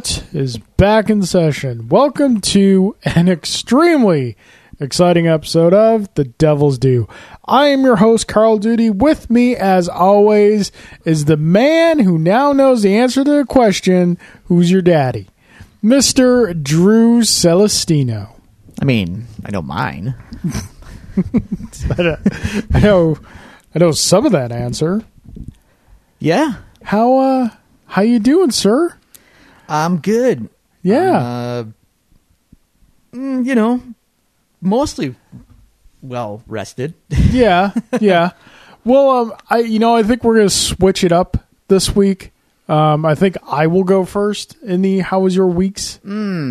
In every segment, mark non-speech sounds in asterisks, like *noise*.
Is back in session. Welcome to an extremely exciting episode of The Devil's Due. I am your host, Carl Duty. With me, as always, is the man who now knows the answer to the question Who's your daddy? Mr. Drew Celestino. I mean, I know mine. *laughs* I know, I know some of that answer. Yeah, How uh, how you doing, sir? I'm good. Yeah. Uh, mm, you know, mostly well rested. *laughs* Yeah, yeah. Well, um, I you know I think we're gonna switch it up this week. Um, I think I will go first in the "How was your weeks"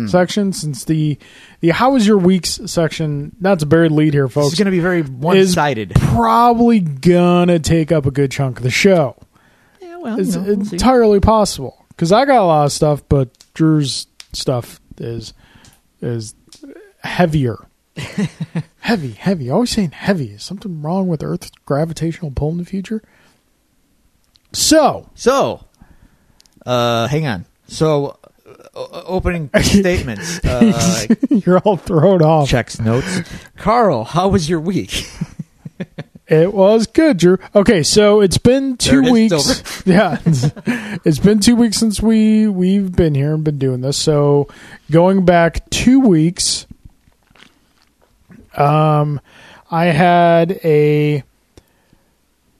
section, since the the "How was your weeks" section that's a buried lead here, folks. is going to be very one sided. probably gonna take up a good chunk of the show. Yeah, well, It's you know, we'll see. entirely possible because I got a lot of stuff, but Drew's stuff is is heavier. *laughs* heavy, heavy. Always saying heavy. Is something wrong with Earth's gravitational pull in the future? So, so, uh, hang on. So, uh, opening *laughs* statements. Uh, *laughs* you're all thrown off. checks notes. Carl, how was your week? It was good, Drew. Okay, so it's been two it weeks. *laughs* yeah, *laughs* it's, been two weeks since we we've been here and been doing this. So going back two weeks, um, I had a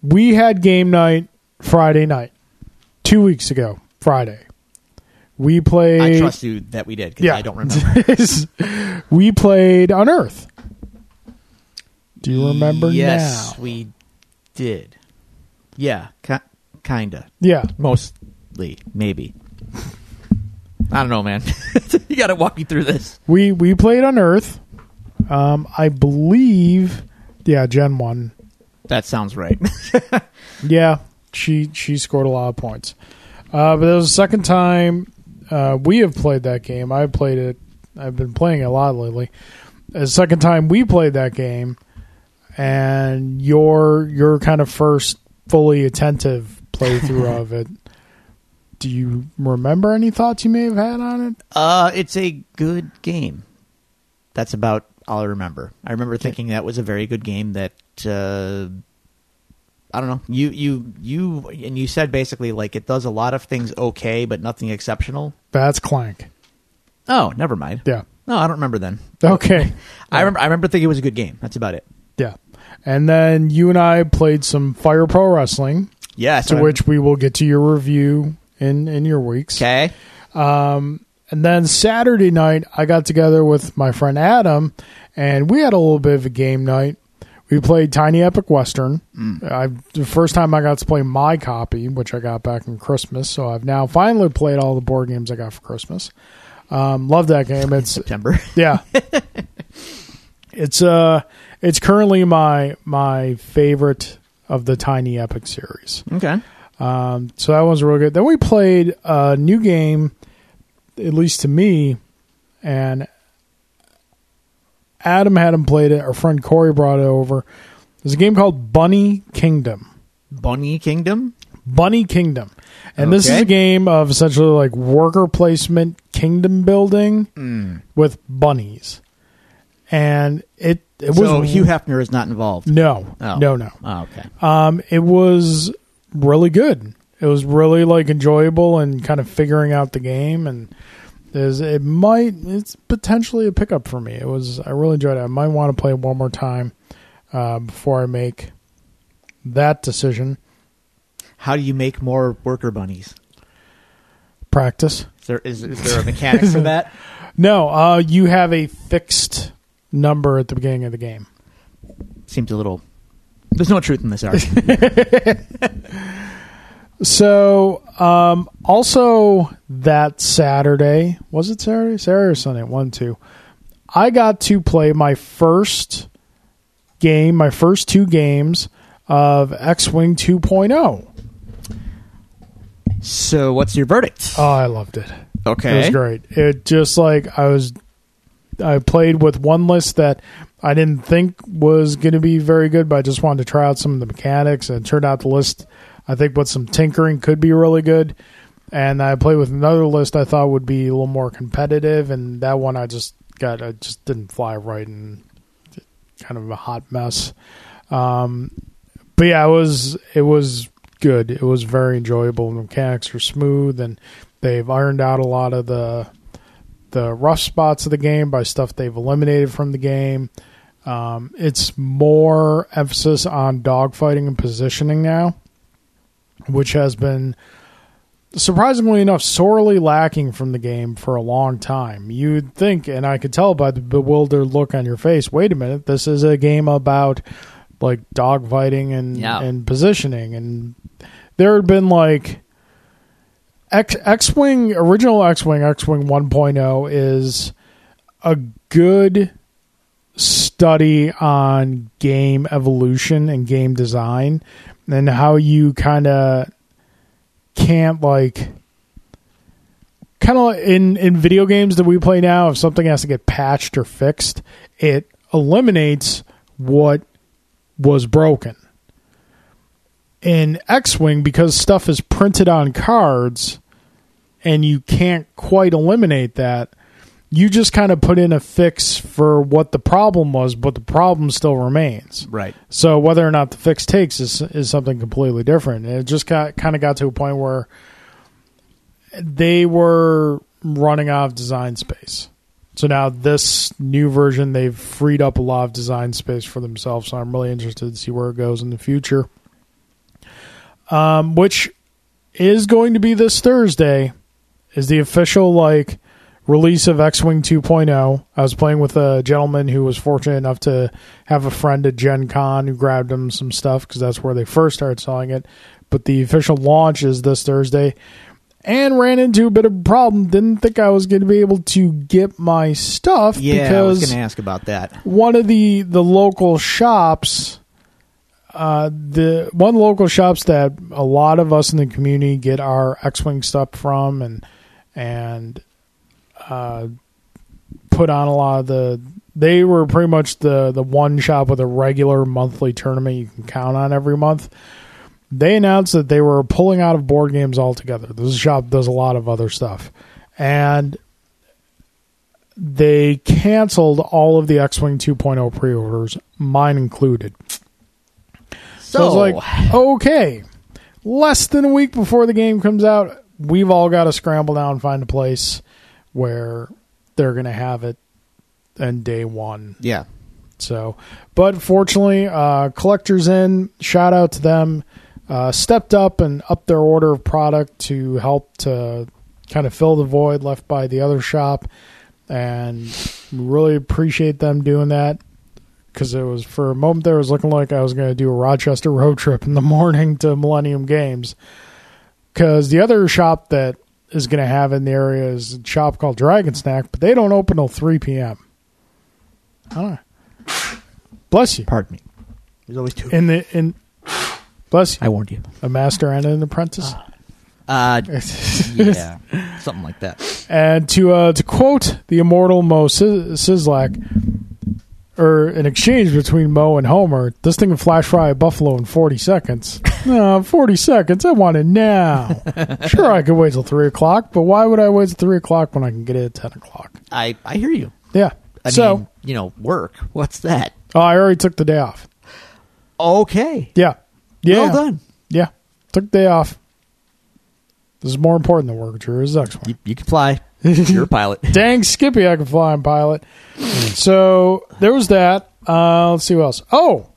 we had game night Friday night two weeks ago Friday. We played. I trust you that we did because Yeah. I don't remember. *laughs* we played Unearth. Do you remember Yes, now? we did. Yeah, ki- kinda. Yeah. Mostly, maybe. I don't know, man. *laughs* you got to walk me through this. We we played Unearth. Um, I believe, yeah, Gen One. That sounds right. *laughs* Yeah, she she scored a lot of points. Uh, but it was the second time uh, we have played that game. I've played it. I've been playing it a lot lately. The second time we played that game, and your your kind of first fully attentive playthrough *laughs* of it. Do you remember any thoughts you may have had on it? uh, it's a good game. That's about all I remember. I remember thinking that was a very good game. That uh, I don't know. You you you and you said basically like it does a lot of things okay, but nothing exceptional. That's Clank. Oh, never mind. Yeah. No, I don't remember then. Okay. *laughs* I remember. I remember thinking it was a good game. That's about it. Yeah. And then you and I played some Fire Pro Wrestling, Yeah. to which we will get to your review in, in your weeks. Okay. And then Saturday night, I got together with my friend Adam, and we had a little bit of a game night. We played Tiny Epic Western. I, the first time I got to play my copy, which I got back in Christmas. So I've now finally played all the board games I got for Christmas. Um, love that game. It's *laughs* September. yeah. *laughs* it's uh it's currently my my favorite of the Tiny Epic series. okay. Um so that was real good. Then we played a new game, at least to me, and Adam hadn't played it. Our friend Corey brought it over. There's a game called Bunny Kingdom. Bunny Kingdom. Bunny Kingdom. And this is a game of essentially like worker placement kingdom building Mm. with bunnies. And it it was so Hugh Hefner is not involved. no, Oh. no, no. Oh, okay. Um, it was really good. It was really like enjoyable and kind of figuring out the game and is it might it's potentially a pickup for me. It was I really enjoyed it. I might want to play it one more time uh, before I make that decision. How do you make more worker bunnies? Practice. Is there is, is there a mechanic for that? *laughs* No, uh, you have a fixed number at the beginning of the game. Seems a little. There's no truth in this *laughs* argument. So, um, also that Saturday, was it Saturday? Saturday or Sunday? One, two. I got to play my first game, my first two games of X Wing 2.0. so, what's your verdict? Oh, I loved it. okay. It was great. It just like I was, I played with one list that I didn't think was going to be very good, but I just wanted to try out some of the mechanics, and turned out the list I think with some tinkering could be really good. And I played with another list I thought would be a little more competitive, and that one I just got I just didn't fly right and kind of a hot mess. Um, but yeah, it was it was good. It was very enjoyable. The mechanics are smooth, and they've ironed out a lot of the the rough spots of the game by stuff they've eliminated from the game. Um, it's more emphasis on dogfighting and positioning now, which has been surprisingly enough sorely lacking from the game for a long time. You'd think, and I could tell by the bewildered look on your face, wait a minute, this is a game about like dogfighting and Yeah. and positioning and there had been like X X-wing original X-wing X-wing 1.0 is a good study on game evolution and game design and how you kind of can't like kind of in in video games that we play now if something has to get patched or fixed it eliminates what was broken in X-wing because stuff is printed on cards and you can't quite eliminate that you just kind of put in a fix for what the problem was but the problem still remains Right. so whether or not the fix takes is is something completely different. And it just got kind of got to a point where they were running out of design space. So now this new version, they've freed up a lot of design space for themselves. So I'm really interested to see where it goes in the future. Um, which is going to be this Thursday, is the official like release of X-wing 2.0. I was playing with a gentleman who was fortunate enough to have a friend at Gen Con who grabbed him some stuff because that's where they first started selling it. But the official launch is this Thursday. And ran into a bit of a problem. Didn't think I was going to be able to get my stuff Yeah, I was going to ask about that. one of the the local shops uh the one local shops that a lot of us in the community get our x-wing stuff from and and uh put on a lot of the they were pretty much the the one shop with a regular monthly tournament you can count on every month. They announced that they were pulling out of board games altogether. This shop does a lot of other stuff. And they canceled all of the X-wing 2.0 pre-orders, mine included. So, I was like, okay, less than a week before the game comes out, we've all got to scramble down and find a place where they're going to have it and day one. yeah. So, but fortunately, uh, collectors in shout out to them, uh, stepped up and upped their order of product to help to kind of fill the void left by the other shop, and really appreciate them doing that because it was for a moment there it was looking like I was going to do a Rochester road trip in the *laughs* morning to Millennium Games because the other shop that is going to have in the area is a shop called Dragon Snack, but they don't open till three p.m. I don't know. Bless you. Pardon me. There's always two. In the in, bless you. I warned you. A master and an apprentice. Uh, *laughs* yeah, something like that. and to uh, to quote the immortal Mo Sis- Szyslak, or an exchange between Mo and Homer, this thing can flash fry a buffalo in forty seconds. *laughs* no, forty seconds. I want it now. *laughs* sure, I could wait till three o'clock, but why would I wait till three o'clock when I can get it at ten o'clock? I I hear you. Yeah. I so, mean, you know, work. What's that? oh, I already took the day off. Okay. Yeah. Yeah. Well done. Yeah. Took the day off. This is more important than work, Drew. This is excellent. You, you can fly. You're a pilot. *laughs* Dang Skippy, I can fly and pilot. so there was that. Uh, let's see what else. Oh,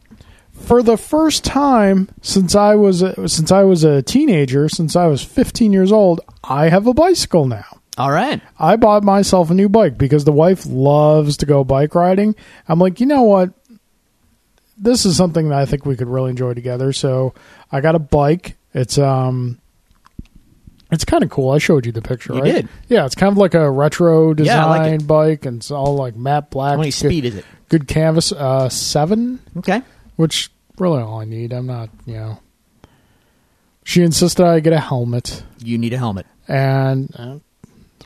for the first time since I was a, since I was a teenager, since I was 15 years old, I have a bicycle now. All right. I bought myself a new bike because the wife loves to go bike riding. I'm like, you know what? This is something that I think we could really enjoy together. So I got a bike. It's um, it's kind of cool. I showed you the picture. You right? did. Yeah, it's kind of like a retro design Yeah, I like it. bike, and it's all like matte black. How many good, speed is it? Good canvas. Uh, seven, Okay. which really all I need. I'm not, you know. She insisted I get a helmet You need a helmet. and uh,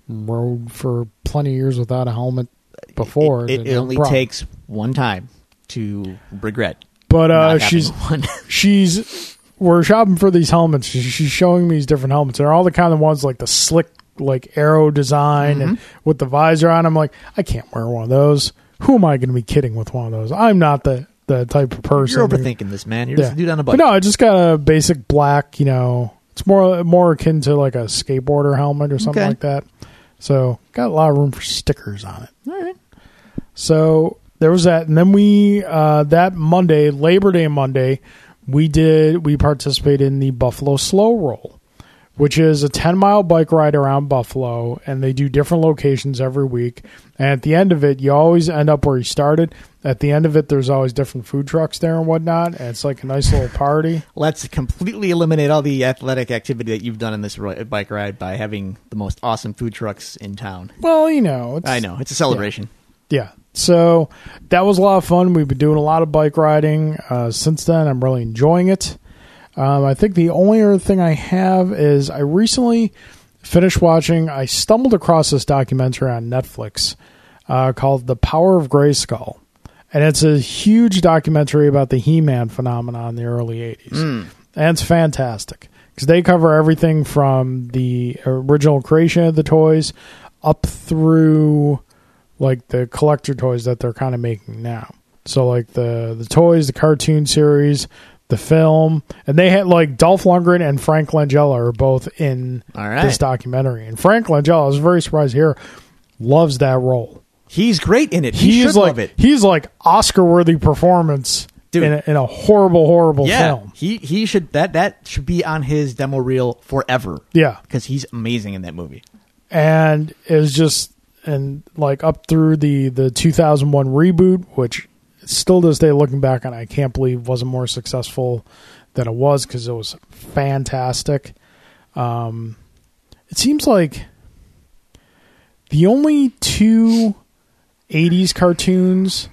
rode for plenty of years without a helmet before. It, it No only problem. takes one time to regret. But uh, not having she's *laughs* one. she's we're shopping for these helmets. She's showing me these different helmets. They're all the kind of ones like the slick, like arrow design and with the visor on. I'm like, I can't wear one of those. Who am I going to be kidding with one of those? I'm not the the type of person. You're overthinking this, man. You're just a dude on a But bike. no, I just got a basic black. You know, it's more more akin to like a skateboarder helmet or something Okay. like that. So got a lot of room for stickers on it. All right. So there was that, and then we uh, that Monday, Labor Day Monday, we did we participated in the Buffalo Slow Roll, which is a ten mile bike ride around Buffalo, and they do different locations every week. And at the end of it, you always end up where you started. At the end of it, there's always different food trucks there and whatnot, and it's like a nice little party. *laughs* Let's completely eliminate all the athletic activity that you've done in this bike ride by having the most awesome food trucks in town. Well, you know, it's, I know it's a celebration. Yeah. So that was a lot of fun. We've been doing a lot of bike riding uh, since then. I'm really enjoying it. Um, I think the only other thing I have is I recently finished watching, I stumbled across this documentary on Netflix uh, called The Power of Grayskull. And it's a huge documentary about the He Man phenomenon in the early 80s. And it's fantastic because they cover everything from the original creation of the toys up through like the collector toys that they're kind of making now. So like the the toys, the cartoon series, the film, and they had like Dolph Lundgren and Frank Langella are both in right. this documentary. And Frank Langella, I was very surprised here, loves that role. He's great in it. He He's should like love it. he's like Oscar worthy performance Dude. in a, in a horrible, horrible Yeah, film. he he should that that should be on his demo reel forever Yeah, because he's amazing in that movie. and it was just and like up through the the 2001 reboot which still this day looking back on i can't believe wasn't more successful than it was because it was fantastic. Um it seems like the only two 80s cartoons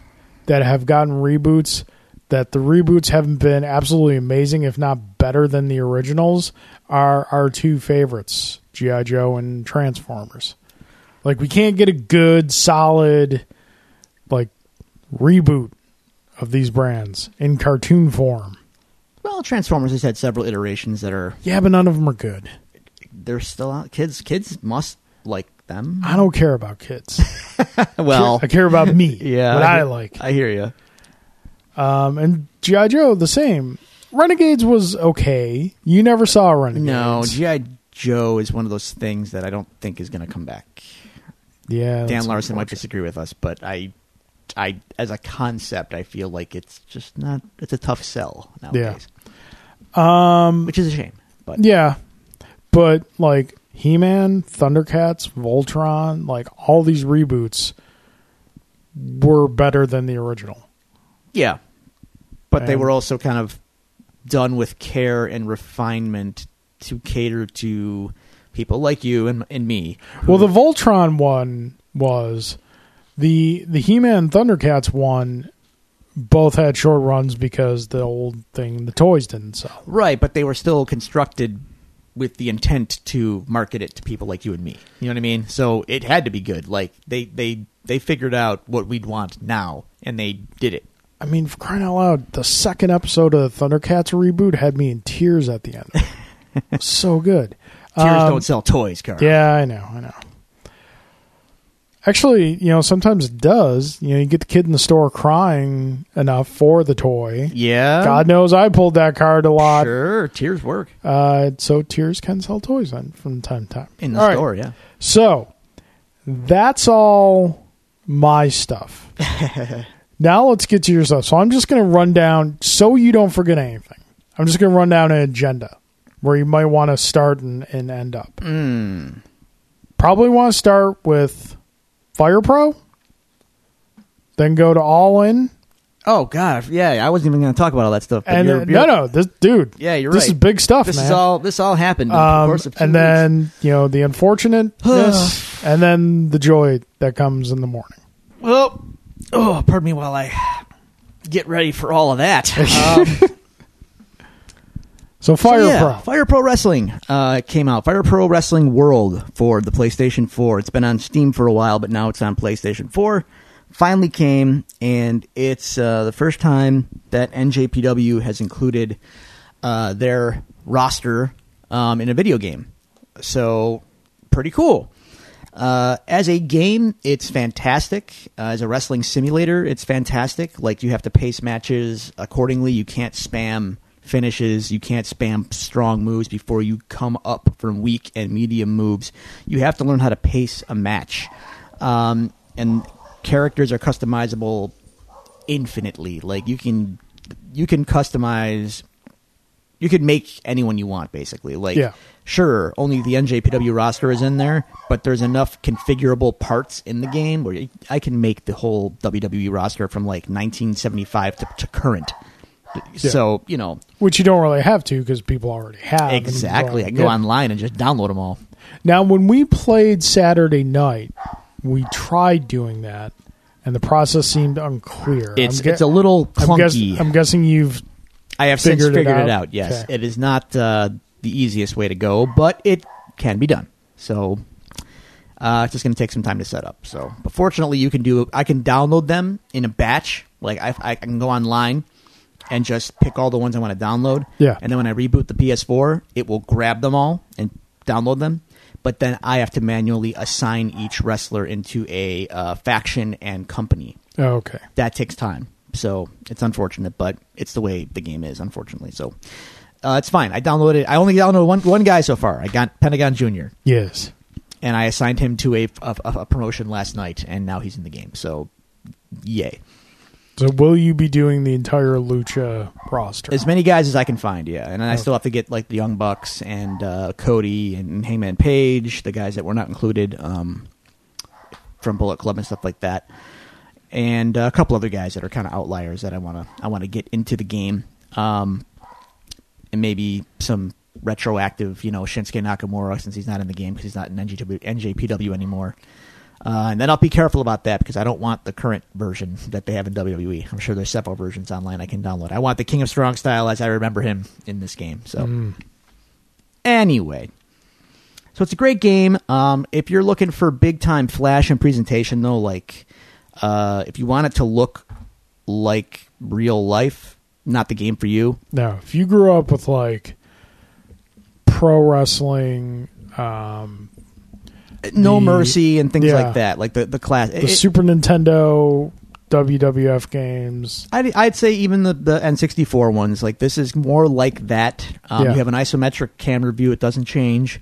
that have gotten reboots that the reboots haven't been absolutely amazing if not better than the originals are our two favorites gi joe and transformers like we can't get a good solid like reboot of these brands in cartoon form Well, Transformers has had several iterations that are yeah but none of them are good they're still out. Kids kids must like them. i don't care about kids *laughs* Well, i care about me *laughs* yeah, what i hear- like I hear you. Um, and GI Joe the same. Renegades was okay. You never saw Renegades. No, GI Joe is one of those things that I don't think is going to come back. Yeah, Dan Larson might disagree with us, but I, I as a concept, I feel like it's just not. It's a tough sell nowadays. Um, which is a shame. But yeah, but like He Man, Thundercats, Voltron, like all these reboots were better than the original. yeah, but they were also kind of done with care and refinement to cater to people like you and, and me. Well, the Voltron one was the the He Man Thundercats one. Both had short runs because the old thing, the toys didn't sell. Right, but they were still constructed with the intent to market it to people like you and me. You know what I mean? So it had to be good. Like they they they figured out what we'd want now, and they did it. I mean, for crying out loud, the second episode of the Thundercats reboot had me in tears at the end. *laughs* so good. Tears Um, don't sell toys, Carl. Yeah, I know, I know. Actually, you know, sometimes it does. You know, you get the kid in the store crying enough for the toy. Yeah. God knows I pulled that card a lot. Sure, tears work Uh, so tears can sell toys then from time to time. in the All right. store. Yeah. So that's all my stuff. *laughs* now let's get to your stuff. So I'm just going to run down so you don't forget anything. I'm just going to run down an agenda where you might want to start and, and end up. Mm. Probably want to start with Fire Pro, then go to All In, Oh God, yeah. I wasn't even going to talk about all that stuff. And you're, then, you're- no, no, this dude, Yeah, you're this right. is big stuff, This man. is all. This all happened in the um, course of two and weeks. then you know the unfortunateness, *sighs* and then the joy that comes in the morning. Well, oh, pardon me while I get ready for all of that. *laughs* Um, So Fire so, yeah, Pro. Fire Pro Wrestling uh, came out. Fire Pro Wrestling World for the PlayStation 4. It's been on Steam for a while, but now it's on PlayStation 4. Finally came, and it's uh, the first time that NJPW has included uh, their roster um, in a video game. So pretty cool. Uh, as a game, it's fantastic. Uh, as a wrestling simulator, it's fantastic. Like you have to pace matches accordingly. You can't spam finishes. You can't spam strong moves before you come up from weak and medium moves. You have to learn how to pace a match. Um, and characters are customizable infinitely. Like you can you can customize you could make anyone you want basically. Like Yeah. sure, only the NJPW roster is in there, but there's enough configurable parts in the game where I can make the whole WWE roster from like 1975 to, to current. So, you know, Which you don't really have to because people already have. exactly. I go online and just download them all. Now, when we played Saturday night, we tried doing that, and the process seemed unclear. It's I'm it's a little I'm, guess- clunky. I'm guessing you've. I have since Figured it figured it out? out. Yes, Okay. it is not uh, the easiest way to go, but it can be done. So uh, it's just going to take some time to set up. So, but fortunately, you can do. I can download them in a batch. Like I, I can go online and just pick all the ones I want to download. Yeah. And then when I reboot the PS4, it will grab them all and download them. But then I have to manually assign each wrestler into a uh, faction and company Oh, okay. that takes time. So it's unfortunate, but it's the way the game is, unfortunately. So uh, it's fine. I downloaded. I only downloaded one one guy so far. I got Pentagon Junior, Yes. and I assigned him to a, a, a promotion last night, and now he's in the game. So yay! So, will you be doing the entire Lucha roster? As many guys as I can find, yeah. And I Okay. still have to get like the Young Bucks and uh, Cody and Hangman Page, the guys that were not included um, from Bullet Club and stuff like that, and uh, a couple other guys that are kind of outliers that I want to I want to get into the game, um, and maybe some retroactive, you know, Shinsuke Nakamura since he's not in the game because he's not in NJPW anymore. Uh, and then I'll be careful about that because I don't want the current version that they have in WWE. I'm sure there's several versions online I can download. I want the King of Strong style as I remember him in this game. So Mm. anyway, so it's a great game. Um, if you're looking for big time flash and presentation, though, like uh, if you want it to look like real life, not the game for you. Now, if you grew up with like pro wrestling, um, No The- Mercy and things yeah. like that, like the the class. the it- Super Nintendo WWF games, I'd, I'd say even the, the N64 ones, like this is more like that. Um, Yeah. You have an isometric camera view; it doesn't change.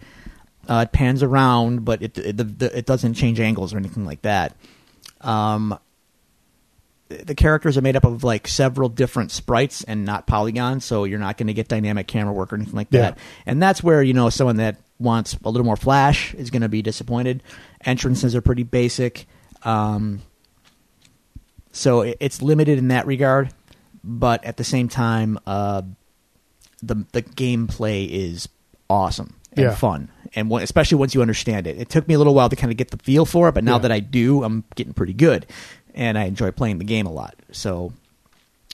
Uh, it pans around, but it it, the, the, it doesn't change angles or anything like that. Um, the characters are made up of like several different sprites and not polygons, so you're not going to get dynamic camera work or anything like that. Yeah. And that's where you know someone that wants a little more flash is going to be disappointed. Entrances are pretty basic. Um, so it- it's limited in that regard, but at the same time, uh, the the gameplay is awesome and Yeah. fun, and when, especially once you understand it. It took me a little while to kind of get the feel for it, but now Yeah. that I do, I'm getting pretty good, and I enjoy playing the game a lot. So,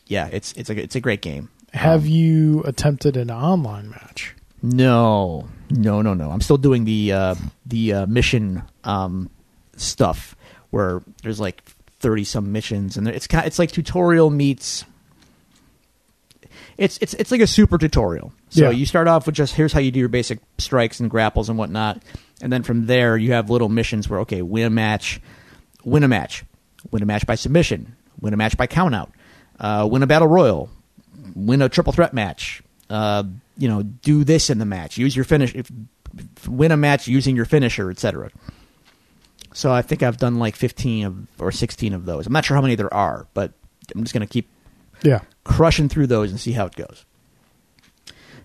yeah, it's it's a it's a great game. have Um, you attempted an online match? no, no, no, no. I'm still doing the uh, the uh, mission um, stuff where there's like thirty some missions, and it's kind it's like tutorial meets. It's it's it's like a super tutorial. So Yeah. you start off with just here's how you do your basic strikes and grapples and whatnot, and then from there you have little missions where okay, win a match, win a match, win a match by submission, win a match by countout, uh, win a battle royal, win a triple threat match. Uh, you know, do this in the match. Use your finish. If, win a match using your finisher, etc. So I think I've done like fifteen of or sixteen of those. I'm not sure how many there are, but I'm just going to keep Yeah. crushing through those and see how it goes.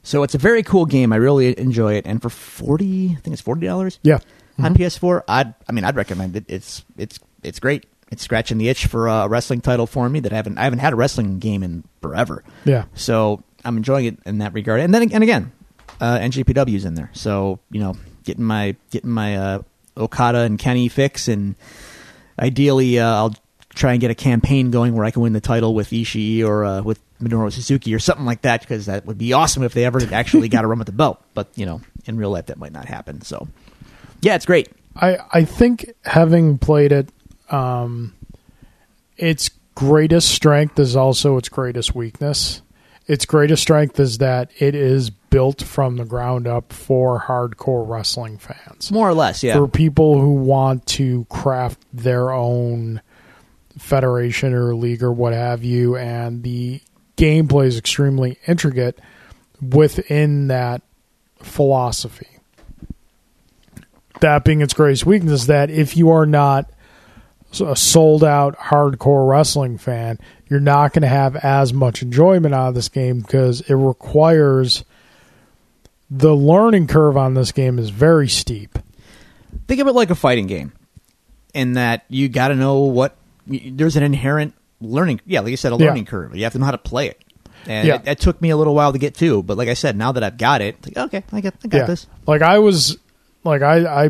So it's a very cool game. I really enjoy it, and for forty, I think it's forty dollars Yeah. on PS4. I'd, I mean, I'd recommend it. It's it's it's great. It's scratching the itch for a wrestling title for me that I haven't I haven't had a wrestling game in forever. Yeah. So I'm enjoying it in that regard. And then and again, uh, NJPW's in there. So you know, getting my getting my uh, Okada and Kenny fix, and ideally, uh, I'll try and get a campaign going where I can win the title with Ishii or uh, with Minoru Suzuki or something like that, because that would be awesome if they ever *laughs* actually got a run with the belt. But you know, in real life, that might not happen. So yeah, it's great. I, I think having played it, um, its greatest strength is also its greatest weakness. its greatest strength is that it is built from the ground up for hardcore wrestling fans. More or less, yeah. For people who want to craft their own federation or league or what have you, and the gameplay is extremely intricate within that philosophy. That being its greatest weakness, that if you are not a sold out hardcore wrestling fan, you're not going to have as much enjoyment out of this game because it requires the learning curve on this game is very steep. Think of it like a fighting game, in that you got to know what there's an inherent learning. Yeah, like you said, a Yeah. learning curve. You have to know how to play it, and Yeah. it, it took me a little while to get to. But like I said, now that I've got it, like okay, I got, I got yeah. this. Like I was, like I, I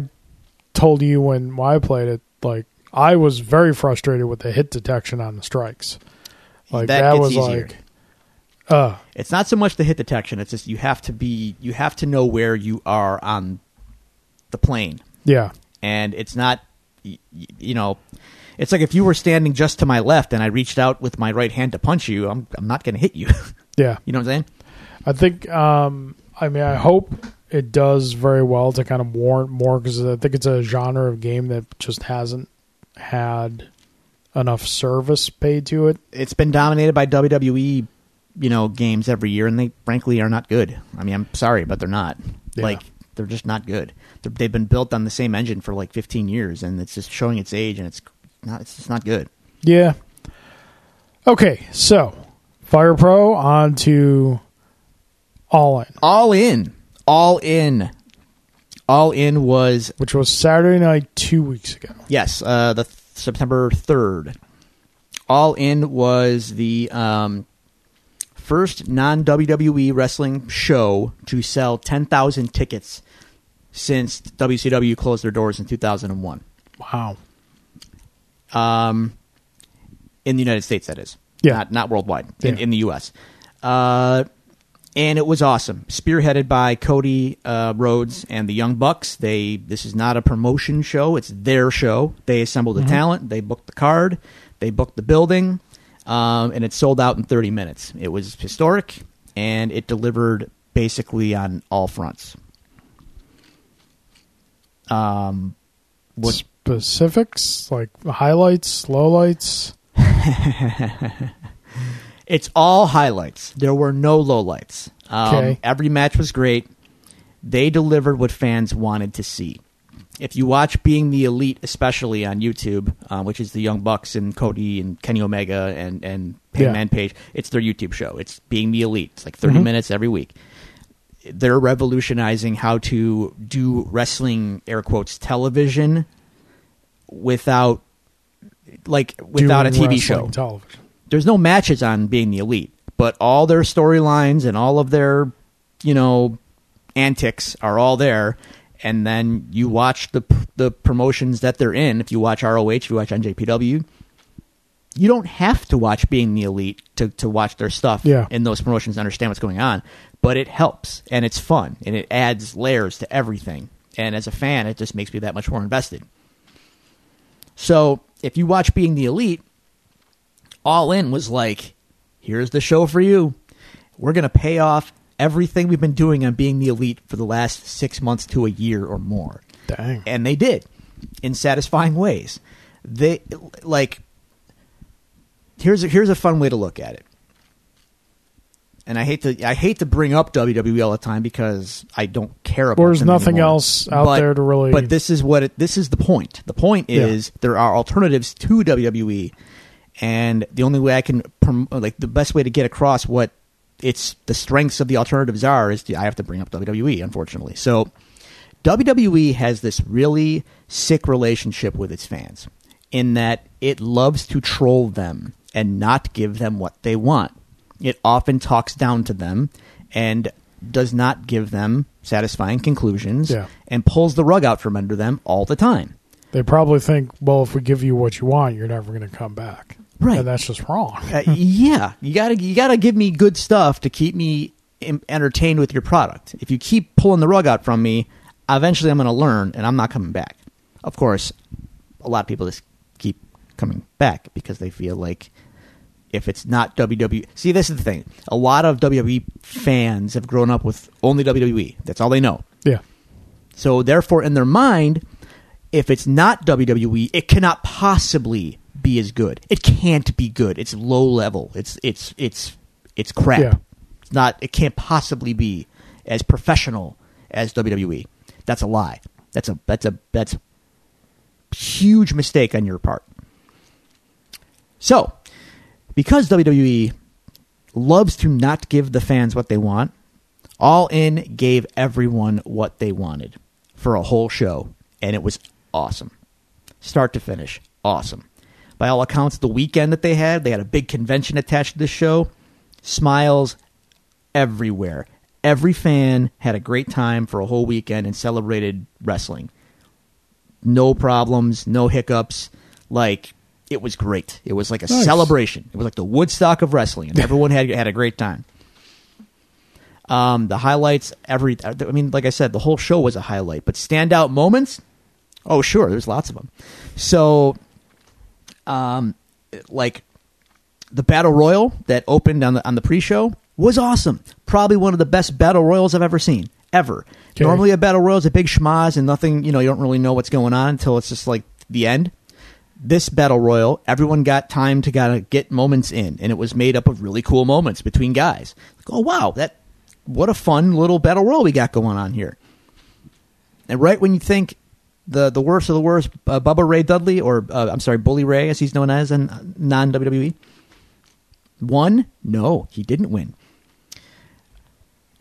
told you when, when I played it, like I was very frustrated with the hit detection on the strikes. Like That that, was easier. like, uh, It's not so much the hit detection; it's just you have to be, you have to know where you are on the plane, yeah, and it's not, y- y- you know. It's like if you were standing just to my left and I reached out with my right hand to punch you, I'm I'm not going to hit you. *laughs* yeah. you know what I'm saying? I think. Um, I mean, I hope it does very well to kind of warrant more because I think it's a genre of game that just hasn't had enough service paid to it. it's been dominated by WWE, you know, games every year, and they frankly are not good. I mean, I'm sorry, but they're not. Yeah. Like they're just not good. They're, they've been built on the same engine for like 15 years, and it's just showing its age, and it's not. It's just not good. Yeah. Okay, so Fire Pro on to All In, All in, all in, all in was which was Saturday night two weeks ago. yes, uh, the th- September 3rd. All in was the um, first non WWE wrestling show to sell 10,000 tickets since WCW closed their doors in 2001. Wow. Um, in the United States, that is. Yeah. Not, not worldwide, in, Yeah. in the U.S. Uh, and it was awesome. Spearheaded by Cody uh, Rhodes and the Young Bucks. They This is not a promotion show, it's their show. They assembled the talent, they booked the card, they booked the building, um, and it sold out in 30 minutes. It was historic, and it delivered basically on all fronts. Um, what, Specifics like highlights, lowlights. *laughs* It's all highlights. There were no lowlights. Um, Okay. Every match was great. They delivered what fans wanted to see. If you watch Being the Elite, especially on YouTube, uh, which is the Young Bucks and Cody and Kenny Omega and and Yeah. Hangman Page, it's their YouTube show. It's Being the Elite. It's like 30 Mhm. minutes every week. They're revolutionizing how to do wrestling air quotes television without like without a doing TV wrestling show Television. There's no matches on being the elite, but all their storylines and all of their, you know, antics are all there. And then you watch the the promotions that they're in. If you watch ROH, if you watch NJPW, you don't have to watch being the elite to to watch their stuff Yeah. in those promotions to understand what's going on. But it helps and it's fun and it adds layers to everything. And as a fan, it just makes me that much more invested. So if you watch Being the Elite, All In was like, here's the show for you. We're going to pay off everything we've been doing on Being the Elite for the last six months to a year or more. Dang. And they did in satisfying ways. They, like, here's a, here's a fun way to look at it. And I hate to I hate to bring up WWE all the time because I don't care about. There's nothing anymore. else out But- there to really. But this is what it, this is the point. The point Yeah. is there are alternatives to WWE, and the only way I can prom- like the best way to get across what it's the strengths of the alternatives are is to, I have to bring up WWE. Unfortunately, so WWE has this really sick relationship with its fans in that it loves to troll them and not give them what they want. It often talks down to them and does not give them satisfying conclusions Yeah. and pulls the rug out from under them all the time. they probably think, well, if we give you what you want, you're never going to come back. Right. And that's just wrong. Uh, yeah, you gotta you gotta give me good stuff to keep me entertained with your product. If you keep pulling the rug out from me, eventually I'm going to learn, and I'm not coming back. Of course, a lot of people just keep coming back because they feel like if it's not WWE. See, this is the thing. A lot of WWE fans have grown up with only WWE. That's all they know. Yeah. So therefore, in their mind, if it's not WWE, it cannot possibly be as good. It can't be good. It's low level. It's it's it's it's crap. Yeah. It's not. It can't possibly be as professional as WWE. That's a lie. That's a that's a that's a huge mistake on your part. So, because WWE loves to not give the fans what they want, All In gave everyone what they wanted for a whole show, and it was awesome. Start to finish, awesome. By all accounts, the weekend that they had, they had a big convention attached to the show. Smiles everywhere. Every fan had a great time for a whole weekend and celebrated wrestling. No problems, no hiccups. Like it was great. It was like a Nice. celebration. It was like the Woodstock of wrestling, and *laughs* everyone had had a great time. Um, the highlights, every I mean, like I said, the whole show was a highlight. But standout moments, oh sure, there's lots of them. So, um, like the battle royal that opened on the on the pre-show was awesome. Probably one of the best battle royals I've ever seen ever. Okay. Normally, a battle royal is a big schmaz and nothing. You know, you don't really know what's going on until it's just like the end. This battle royal, everyone got time to kind of get moments in, and it was made up of really cool moments between guys. Like, oh wow, that what a fun little battle royal we got going on here. And right when you think the the worst of the worst, uh, Bubba Ray Dudley, or uh, I'm sorry, Bully Ray, as he's known as in non WWE, won. No, he didn't win.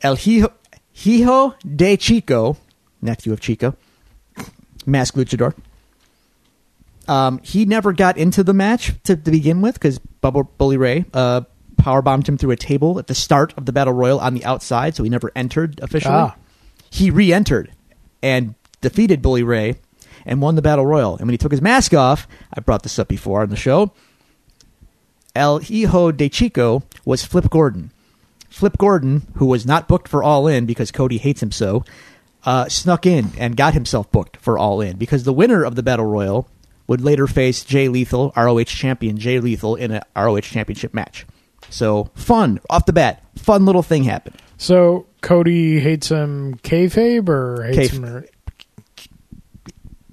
El Hijo, Hijo de Chico, nephew of Chico, masked luchador. Um, he never got into the match to, to begin with because Bubba Bully Ray uh, power bombed him through a table at the start of the battle royal on the outside, so he never entered officially. Ah. He re-entered and defeated Bully Ray and won the battle royal. And when he took his mask off, I brought this up before on the show. El Hijo de Chico was Flip Gordon. Flip Gordon, who was not booked for All In because Cody hates him so, uh, snuck in and got himself booked for All In because the winner of the Battle Royal would later face Jay Lethal, ROH champion Jay Lethal, in a ROH championship match. So fun off the bat, fun little thing happened. So Cody hates him kayfabe or hates Kayf- him? Or,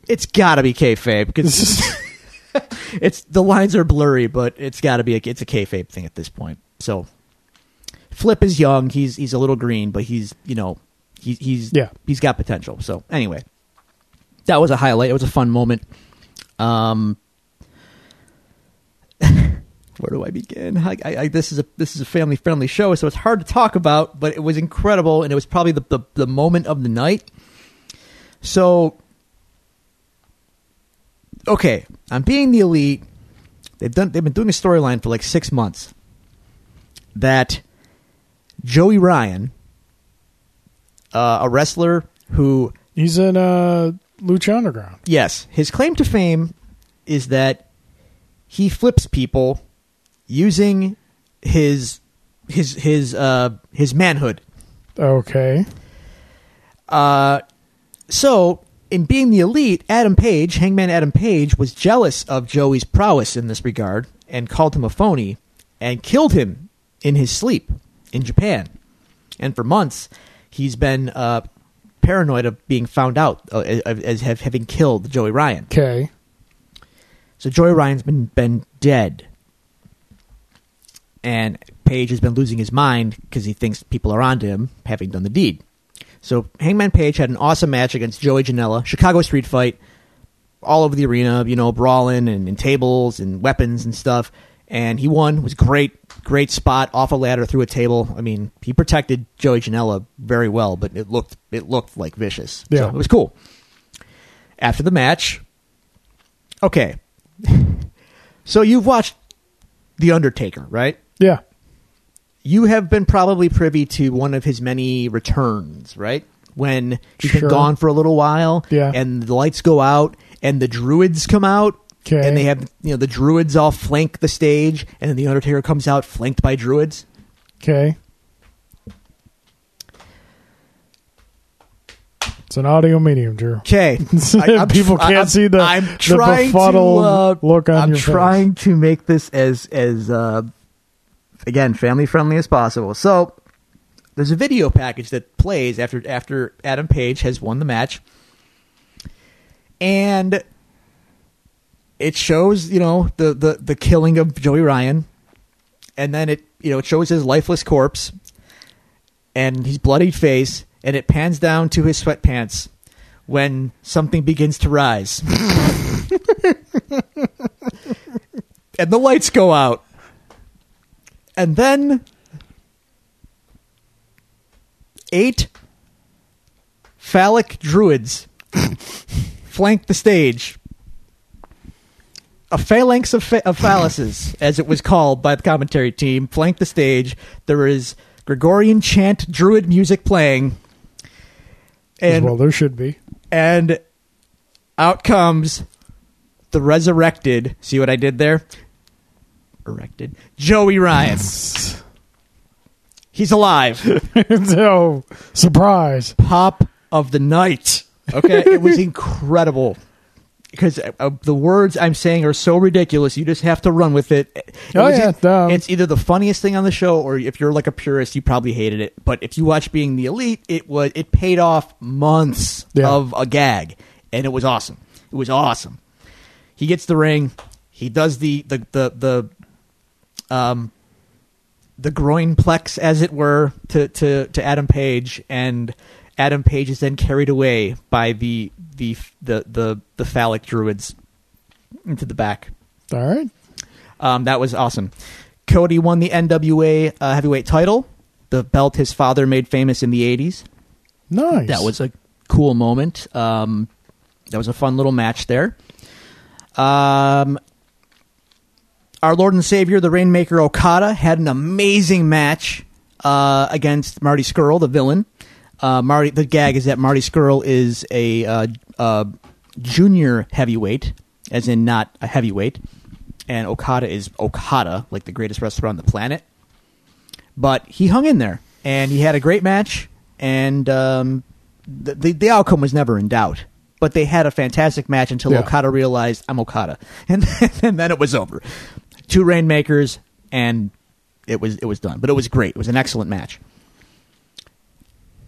It's got to be kayfabe because *laughs* *laughs* it's the lines are blurry, but it's got to be a, it's a kayfabe thing at this point. So Flip is young; he's he's a little green, but he's you know he, he's Yeah. he's got potential. So anyway, that was a highlight. It was a fun moment. Um, *laughs* where do I begin? I, I, this is a this is a family friendly show, so it's hard to talk about. But it was incredible, and it was probably the the, the moment of the night. So okay, I'm being the elite. They've done. They've been doing a storyline for like six months. That Joey Ryan, uh, a wrestler who, he's in uh, Lucha Underground. yes, his claim to fame is that he flips people using his his his uh his manhood. Okay. Uh, so in being the elite, Adam Page, Hangman Adam Page, was jealous of Joey's prowess in this regard and called him a phony and killed him in his sleep in Japan. And for months, he's been uh, paranoid of being found out uh, as, having killed Joey Ryan. Okay. So Joey Ryan's been been dead, and Page has been losing his mind because he thinks people are onto him, having done the deed. So Hangman Page had an awesome match against Joey Janela, Chicago street fight, all over the arena, you know, brawling and, and tables and weapons and stuff. And he won. It was great, great spot off a ladder through a table. I mean, he protected Joey Janela very well, but it looked it looked like vicious. So Yeah. it was cool. After the match, okay. *laughs* so you've watched The Undertaker, right? Yeah. You have been probably privy to one of his many returns, right? When he's Sure. been gone for a little while, Yeah. and the lights go out, and the druids come out, 'Kay. and they have you know the druids all flank the stage, and then the Undertaker comes out flanked by druids. Okay. It's an audio medium, Drew. Okay, *laughs* People can't see the- I'm the trying befuddled to, uh, look on your I'm your face. trying to make this as as uh, again, family friendly as possible. So there's a video package that plays after after Adam Page has won the match, and it shows you know the the the killing of Joey Ryan, and then it you know it shows his lifeless corpse, and his bloodied face, and it pans down to his sweatpants when something begins to rise. *laughs* and the lights go out. And then eight phallic druids *coughs* flank the stage. A phalanx of, pha- of phalluses, as it was called by the commentary team, flank the stage. There is Gregorian chant druid music playing. And well, there should be. and out comes the resurrected. See what I did there? Erected. Joey Ryan. *laughs* He's alive. *laughs* so surprise. Pop of the night. Okay, it was *laughs* incredible. Because uh, the words I'm saying are so ridiculous, you just have to run with it. It Oh, was- yeah, it's either the funniest thing on the show, or if you're like a purist, you probably hated it. But if you watch Being the Elite, it was it paid off months Yeah. of a gag, and it was awesome. It was awesome. He gets the ring. He does the the the the um the groin plex, as it were, to to to Adam Page, and Adam Page is then carried away by the the the the, the phallic druids into the back. All right. Um, that was awesome. Cody won the NWA uh, heavyweight title, the belt his father made famous in the '80s. Nice. That was a cool moment. Um, that was a fun little match there. Um, our Lord and Savior, the Rainmaker Okada, had an amazing match uh, against Marty Scurll, the villain. Uh, Marty, the gag is that Marty Scurll is a uh, uh, junior heavyweight, as in not a heavyweight, and Okada is Okada, like the greatest wrestler on the planet. But he hung in there, and he had a great match, and um, the, the the outcome was never in doubt. But they had a fantastic match until Yeah. Okada realized I'm Okada, *laughs* and then, and then it was over. Two rainmakers, and it was it was done. But it was great. It was an excellent match.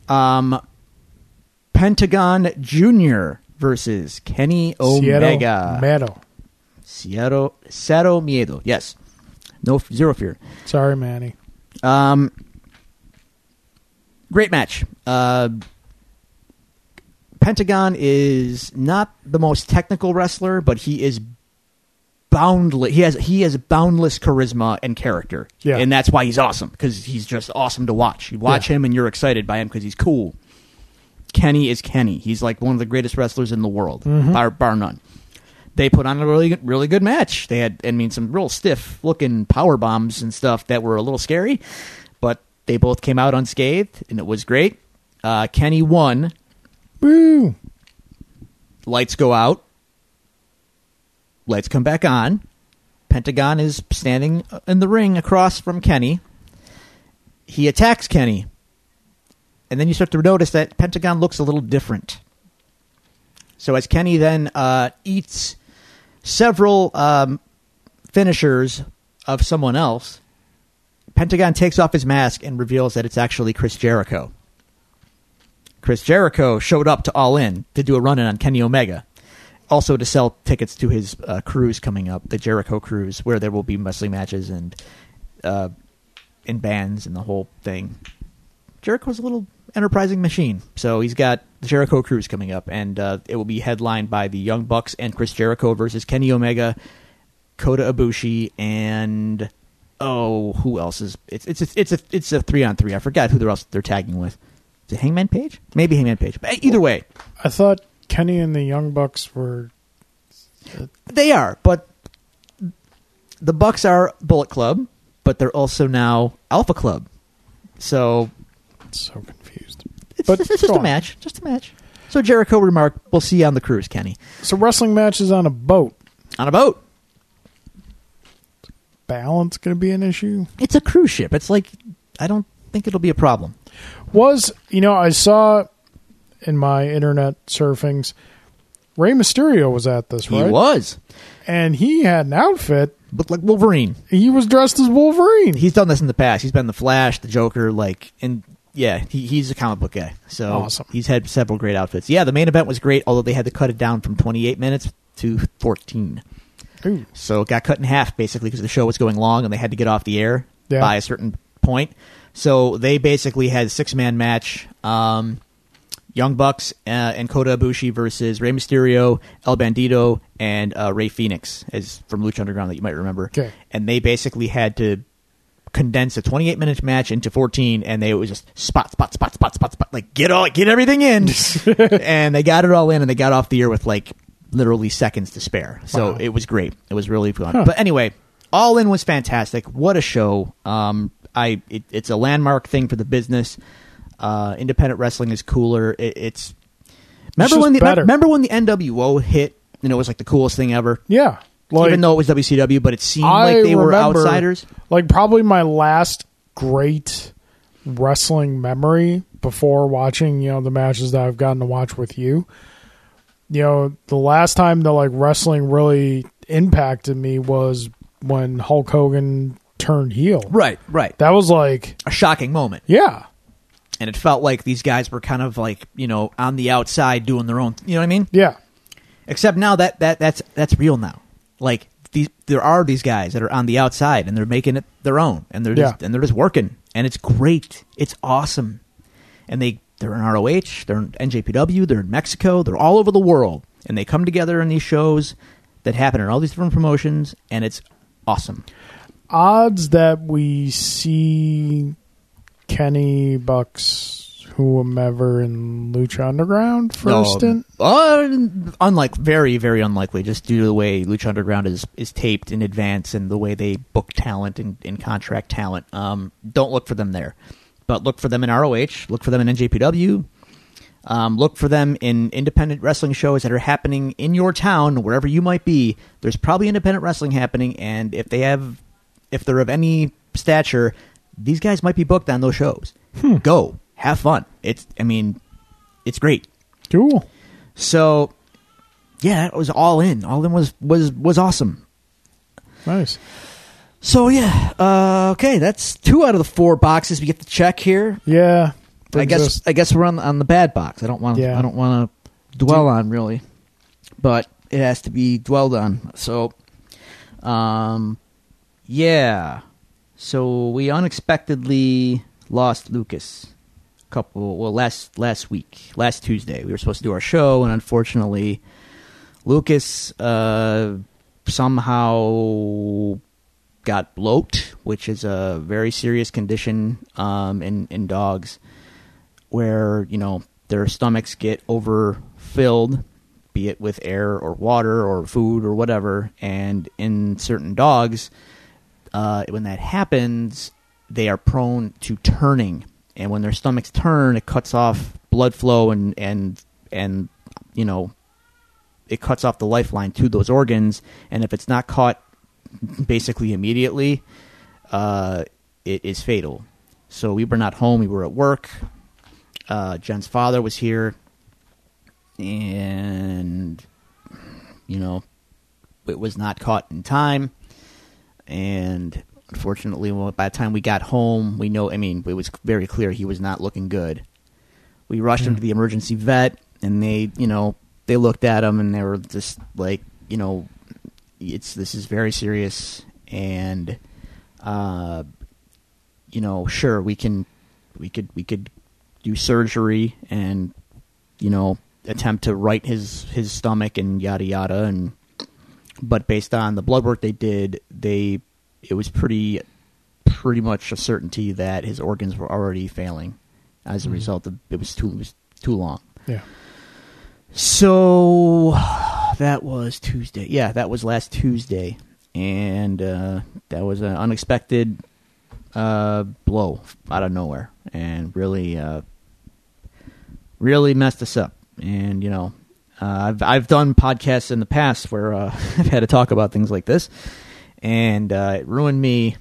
Um, Pentagon Junior versus Kenny Omega. Seattle Meadow. Cero, Cero Miedo. Yes. No, zero fear. Sorry, Manny. Um, great match. Uh, Pentagon is not the most technical wrestler, but he is boundless. He has he has boundless charisma and character, Yeah. and that's why he's awesome because he's just awesome to watch. You watch Yeah. him and you're excited by him because he's cool. Kenny is Kenny. He's like one of the greatest wrestlers in the world, bar, bar none. They put on a really good- really good match. They had, I mean, some real stiff looking power bombs and stuff that were a little scary, but they both came out unscathed, and it was great. Uh, Kenny won. Woo. Lights go out. Lights come back on. Pentagon is standing in the ring across from Kenny. He attacks Kenny. And then you start to notice that Pentagon looks a little different. So as Kenny then uh, eats several um, finishers of someone else, Pentagon takes off his mask and reveals that it's actually Chris Jericho. Chris Jericho showed up to All In to do a run in on Kenny Omega, also to sell tickets to his uh, cruise coming up, the Jericho cruise, where there will be wrestling matches and uh, in bands and the whole thing. Jericho's a little enterprising machine, so he's got the Jericho cruise coming up, and uh, it will be headlined by the Young Bucks and Chris Jericho versus Kenny Omega, Kota Ibushi, and oh, who else is? It's it's a, it's a it's a three on three. I forgot who they're else they're tagging with. Is it Hangman Page? Maybe Hangman Page. But either way, I thought Kenny and the Young Bucks were. they are. But the Bucks are Bullet Club, but they're also now Alpha Club. So So confused. it's, But it's just a on. match, just a match. So Jericho remarked, "We'll see you on the cruise, Kenny, So wrestling matches on a boat. on a boat. Balance going to be an issue. It's a cruise ship. It's like I don't think it'll be a problem." Was you know I saw in my internet surfings, Rey Mysterio was at this He was. and he had an outfit looked like Wolverine. He was dressed as Wolverine. He's done this in the past. He's been the Flash, the Joker, like, and yeah, he, he's a comic book guy. So Awesome. he's had several great outfits. Yeah, the main event was great, although they had to cut it down from 28 minutes to 14. Ooh. So it got cut in half basically because the show was going long and they had to get off the air Yeah. by a certain point. So they basically had a six man match. Um, Young Bucks uh, and Kota Ibushi versus Rey Mysterio, El Bandito, and uh, Rey Fénix, as from Lucha Underground that you might remember. Okay. And they basically had to condense a 28 minute match into 14, and they it was just spot, spot, spot, spot, spot, spot, like get all, get everything in, *laughs* and they got it all in, and they got off the air with like literally seconds to spare. So Wow. it was great. It was really fun. Huh. But anyway, All In was fantastic. What a show! Um, I it, it's a landmark thing for the business. Uh, independent wrestling is cooler. It, it's remember just when the better. remember when the NWO hit and it was like the coolest thing ever. Yeah. Like, Even though it was WCW, but it seemed I like they were outsiders. Like probably my last great wrestling memory before watching, you know, the matches that I've gotten to watch with you. You know, the last time that like wrestling really impacted me was when Hulk Hogan turned heel. Right, right. That was like, A shocking moment. yeah. And it felt like these guys were kind of like you know on the outside doing their own you know what i mean? Yeah. except now that that that's that's real now. Like these there are these guys that are on the outside and they're making it their own and they're just Yeah. and they're just working. And it's great. It's awesome. And they they're in ROH they're in NJPW they're in Mexico they're all over the world. And they come together in these shows that happen in all these different promotions and it's awesome. Odds that we see Kenny Bucks, whomever in Lucha Underground for No, stint. Uh, unlike very very unlikely, just due to the way Lucha Underground is is taped in advance and the way they book talent and, and contract talent. Um, don't look for them there, but look for them in ROH. Look for them in NJPW. Um, look for them in independent wrestling shows that are happening in your town, wherever you might be. There's probably independent wrestling happening, and if they have, if they're of any stature, these guys might be booked on those shows. Go have fun. It's, I mean, it's great. Cool. So, yeah, it was all in. All in was was was awesome. Nice. So yeah, uh, okay, that's two out of the four boxes we get to check here. Yeah. I guess us- I guess we're on on the bad box. I don't want Yeah. I don't want to dwell on really, but it has to be dwelled on. So, um, yeah. So we unexpectedly lost Lucas. A couple well last last week, last Tuesday. We were supposed to do our show, and unfortunately, Lucas uh, somehow got bloat, which is a very serious condition um, in in dogs, where you know their stomachs get overfilled, be it with air or water or food or whatever, and in certain dogs, uh, when that happens, they are prone to turning, and when their stomachs turn, it cuts off blood flow and and and you know it cuts off the lifeline to those organs, and if it's not caught basically immediately, uh, it is fatal. So we were not home; we were at work. Uh, Jen's father was here, and you know, it was not caught in time. And unfortunately, by the time we got home, we know. I mean, it was very clear he was not looking good. We rushed him to the emergency vet, and they, you know, they looked at him and they were just like, you know, it's this is very serious, and, uh, you know, sure we can, we could we could do surgery and, you know, attempt to right his his stomach and yada yada and, but based on the blood work they did, they it was pretty pretty much a certainty that his organs were already failing as a Mhm. result of it was too it was too long. Yeah. So that was Tuesday. Yeah, that was last Tuesday, and uh, that was an unexpected uh, blow out of nowhere, and really, uh, really messed us up. And you know, I've I've done podcasts in the past where uh, *laughs* I've had to talk about things like this, and uh, it ruined me.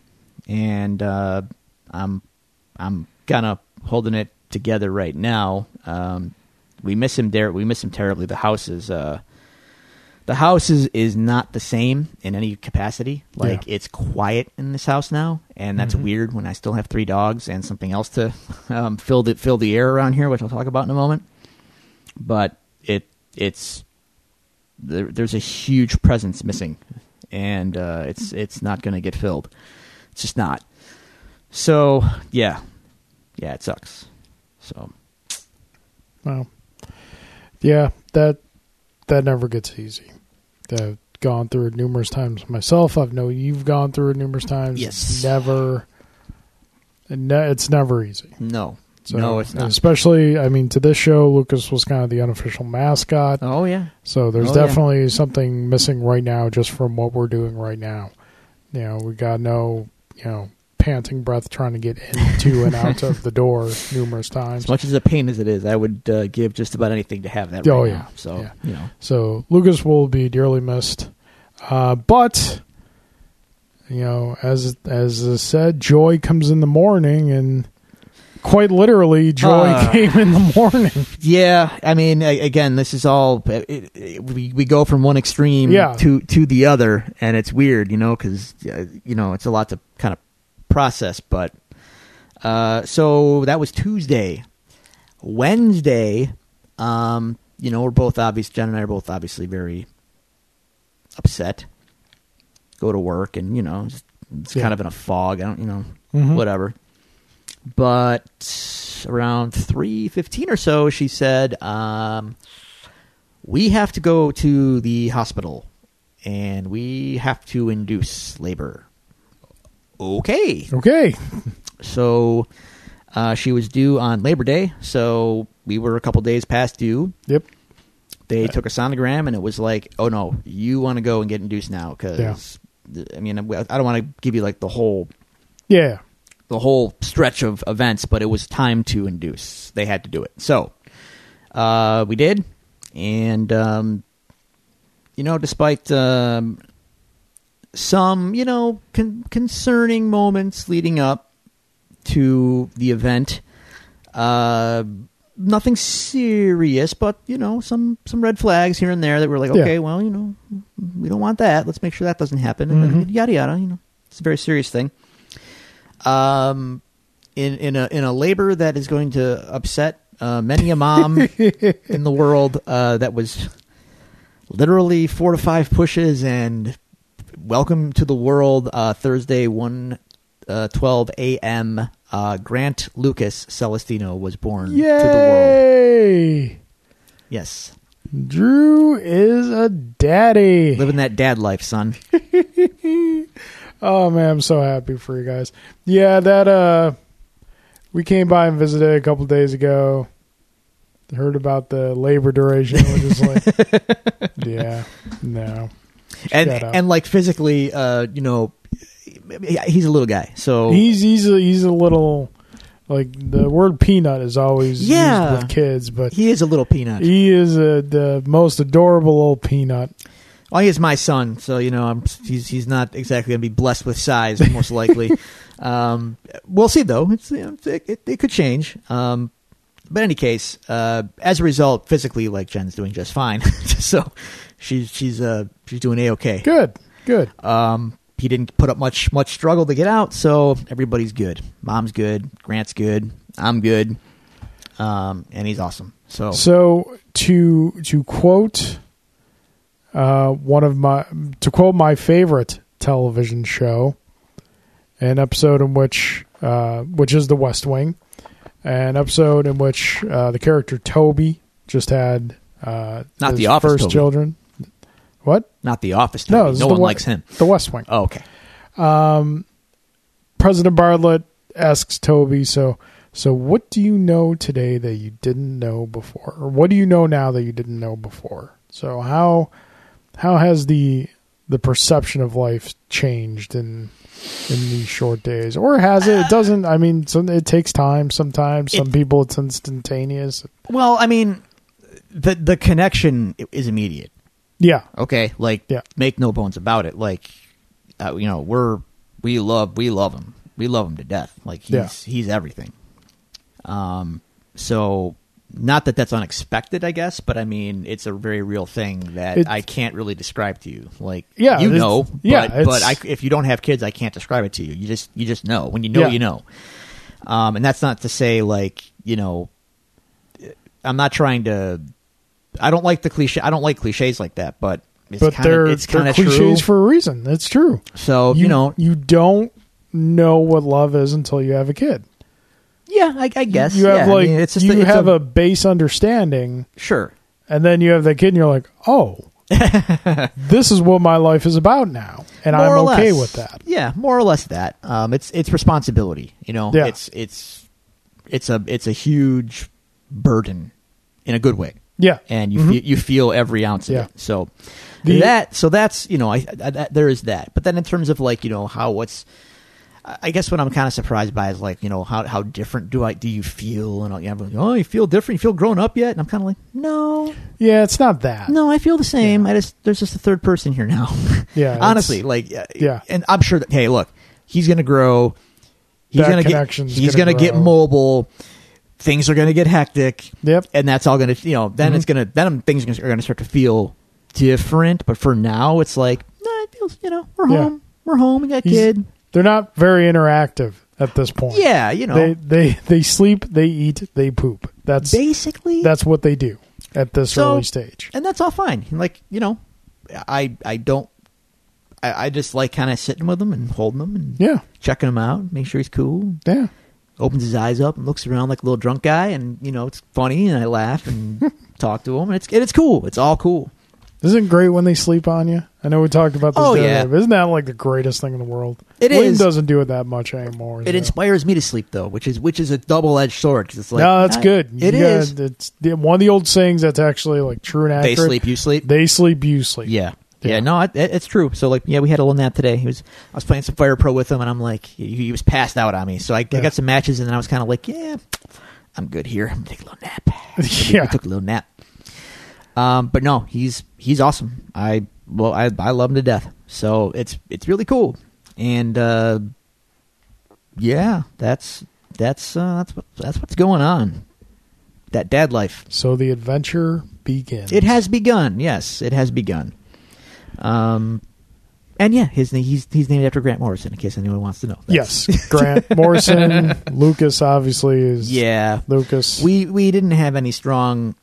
And uh, I'm I'm kind of holding it together right now. Um, we miss him there. We miss him terribly. The house is uh, the house is is not the same in any capacity. Like Yeah. it's quiet in this house now, and that's Mhm. weird when I still have three dogs and something else to *laughs* um, fill the fill the air around here, which I'll talk about in a moment. But it's there, there's a huge presence missing, and uh, it's it's not going to get filled. It's just not. So yeah, yeah, it sucks. So Well, yeah, that that never gets easy. I've gone through it numerous times myself. I've know you've gone through it numerous times. Yes. Never. ne- It's never easy. no, So, no, it's not. Especially, I mean, to this show, Lucas was kind of the unofficial mascot. Oh yeah, So there's Oh, yeah. definitely something missing right now, just from what we're doing right now. You know, we got no, you know, panting breath trying to get into and out of the door *laughs* numerous times. as much as a pain as it is, I would uh, give just about anything to have that. Right Oh, now. yeah. So Yeah. you know, So Lucas will be dearly missed. Uh, but you know, as as I said, joy comes in the morning, and quite literally, joy Uh. *laughs* came in the morning. yeah. I mean, again, this is all it, it, we we go from one extreme Yeah. to to the other, and it's weird, you know, because uh, you know it's a lot to kind of process. But uh, so that was Tuesday. Wednesday, um, you know, we're both obvious. Jen and I are both obviously very upset. Go to work, and you know, it's, it's Yeah. kind of in a fog. I don't, you know, Mhm. whatever. But around three fifteen or so, she said, um, "We have to go to the hospital, and we have to induce labor." Okay, Okay, so uh, she was due on Labor Day, so we were a couple days past due. yep, They took a sonogram, and it was like, "Oh no, you want to go and get induced now?" Because I mean, I don't want to give you like the whole yeah, the whole stretch of events, but it was time to induce. They had to do it. So uh, we did, and um, you know, despite um, some you know con- concerning moments leading up to the event, uh, nothing serious, but you know, some some red flags here and there that were like, Yeah. okay, well, you know, we don't want that. Let's make sure that doesn't happen. And then Mhm. yada yada. You know, it's a very serious thing um, in in a in a labor that is going to upset uh, many a mom *laughs* in the world. Uh, that was literally four to five pushes and welcome to the world. Uh, Thursday one uh, twelve a.m. Uh, Grant Lucas Celestino was born to the world. yay! Yes, Drew is a daddy. living that dad life, son. *laughs* Oh man, I'm so happy for you guys. Yeah, that uh we came by and visited a couple days ago. Heard about the labor duration, which is like *laughs* Yeah. No. And up. and like physically, uh, you know, he's a little guy, so He's he's a he's a little like the word peanut is always Yeah. used with kids, but he is a little peanut. he is a, the most adorable little peanut. Well, he's my son, so you know I'm, he's he's not exactly going to be blessed with size, most likely. *laughs* um, we'll see, though. It's you know, it, it, it could change. Um, but in any case, uh, as a result, physically, like Jen's doing just fine. *laughs* so she's she's uh she's doing a okay. Good. Good. Um, he didn't put up much much struggle to get out, so everybody's good. Mom's good, Grant's good, I'm good, um, and he's awesome. So So to to quote uh, one of my to quote my favorite television show, an episode in which uh, which is The West Wing, an episode in which uh, the character Toby just had uh, Not his The Office first Toby. children. What? not the office. No, Toby. is no one likes him. The West Wing. Oh, okay. President Bartlet asks Toby, so so what do you know today that you didn't know before? Or what do you know now that you didn't know before? So how how has the the perception of life changed in in these short days? Or has it? It doesn't I mean some it takes time sometimes. Some It- people it's instantaneous. Well, I mean, the the connection is immediate. Yeah. Okay, like Yeah. make no bones about it. Like, uh, you know, we're we love we love him. We love him to death. Like he's Yeah. he's everything. Um. So not that that's unexpected, I guess, but I mean, it's a very real thing that It's- I can't really describe to you. Like, Yeah, you know, yeah, but, but I, if you don't have kids, I can't describe it to you. You just, you just know. When you know, Yeah. you know. Um, and that's not to say like, you know, I'm not trying to. I don't like the cliche. I don't like cliches like that, but it's but kind they're, of it's kind of cliches true. for a reason. It's true. so you, you know, you don't know what love is until you have a kid. Yeah, I, I guess you have yeah, I like mean, it's just you it's have a, base understanding, sure. and then you have that kid, and you're like, oh, *laughs* this is what my life is about now, and more I'm okay less. with that. Yeah, more or less that. Um, it's it's responsibility. You know, Yeah. it's it's it's a it's a huge burden in a good way, Yeah, and you Mhm. feel, you feel every ounce of Yeah. it. So The- that so that's you know I, I that, there is that. But then in terms of like you know how what's I guess what I'm kind of surprised by is like you know how how different do I do you feel? And yeah, everyone's, oh you feel different? You feel grown up yet? And I'm kind of like no. Yeah, it's not that. no I feel the same. I just there's just a third person here now. *laughs* Yeah, honestly like Yeah. and I'm sure that hey look he's gonna grow. He's That gonna get he's gonna gonna, get mobile. Things are gonna get hectic. Yep. and that's all gonna you know then Mhm. it's gonna then things are gonna start to feel different. But for now it's like nah, it feels you know we're Yeah. home. We're home. We got He's- kid They're not very interactive at this point. yeah you know they they they sleep, they eat, they poop. That's basically that's what they do at this So- early stage. and that's all fine like you know I I don't I, I just like kind of sitting with him and holding him and Yeah, checking him out make sure he's cool yeah. opens his eyes up and looks around like a little drunk guy and you know it's funny and I laugh and *laughs* talk to him and it's and it's cool it's all cool Isn't it great when they sleep on you? I know we talked about this. Oh, the other yeah. day, but Isn't that like the greatest thing in the world? It William is. doesn't do it that much anymore. it so. inspires me to sleep though which is which is a double edged sword it's like no, that's I- good. It You is. It's the, one of the old sayings that's actually like true and they accurate. sleep you sleep They sleep. You sleep. yeah Yeah. yeah, no, it, it- it's true. So like, yeah, we had a little nap today. He was, I was playing some Fire Pro with him, and I'm like, he, he was passed out on me. So I, Yeah. I got some matches, and then I was kind of like, yeah, I'm good here. I'm gonna take a little nap. *laughs* So Yeah. took a little nap. Um, but no, he's he's awesome. I well, I I love him to death. So it's it's really cool, and uh, yeah, that's that's uh, that's what, that's what's going on. That dad life. So the adventure begins. It has begun. Yes, it has begun. Um, and yeah, his name, he's he's named after Grant Morrison. In case anyone wants to know. That's- Yes, *laughs* Grant Morrison, Lucas obviously is. Yeah. Lucas. We we didn't have any strong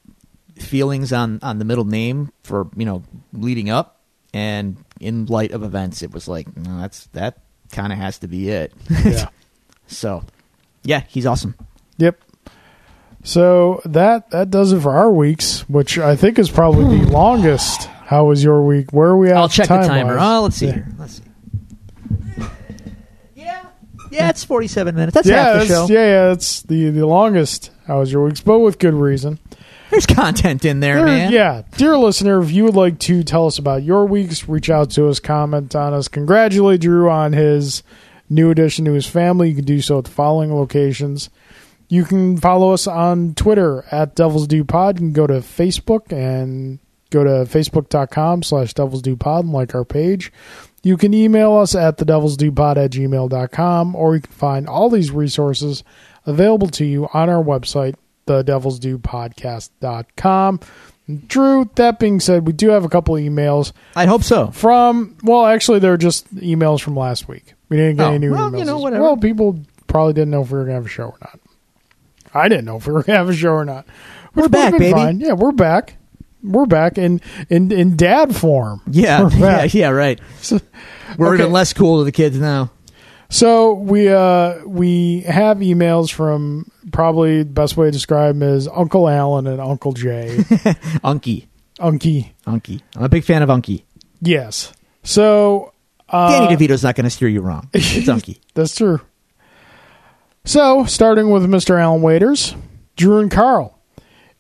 feelings on on the middle name for you know leading up, and in light of events, it was like no, that's that kind of has to be it. yeah. *laughs* so, yeah, he's awesome. Yep. So that that does it for our weeks, which I think is probably the *sighs* longest. How was your week? Where are we at? I'll check the time-wise? timer. Oh, let's see Yeah. here. Let's see. Yeah, yeah, it's forty-seven minutes. That's yeah, half the show. yeah, yeah. It's the the longest. How was your weeks? But with good reason. There's content in there, There- man. Yeah, dear listener, if you would like to tell us about your weeks, reach out to us, comment on us, congratulate Drew on his new addition to his family. You can do so at the following locations. You can follow us on Twitter at Devils Do Pod. You can go to Facebook and go to facebook.com slash Devils Do Pod and like our page. You can email us at the Devils Do Pod at gmail.com or you can find all these resources available to you on our website, the Devils Do Podcast.com. Drew, that being said, we do have a couple of emails I hope so. from, well, actually, they're just emails from last week. We didn't get Oh, any new well, emails. you know, whatever. Well, people probably didn't know if we were going to have a show or not. I didn't know if we were going to have a show or not. Which We're back, baby. fine. Yeah, we're back. We're back in in, in dad form. Yeah, *laughs* yeah, yeah, right. We're Okay. even less cool to the kids now. So we uh we have emails from probably the best way to describe them is Uncle Alan and Uncle Jay. *laughs* Unky, Unky. Unky. I'm a big fan of Unky. Yes. So uh, Danny DeVito's not going to steer you wrong. *laughs* It's Unky. That's true. So, starting with Mr. Alan Waiters, Drew and Carl.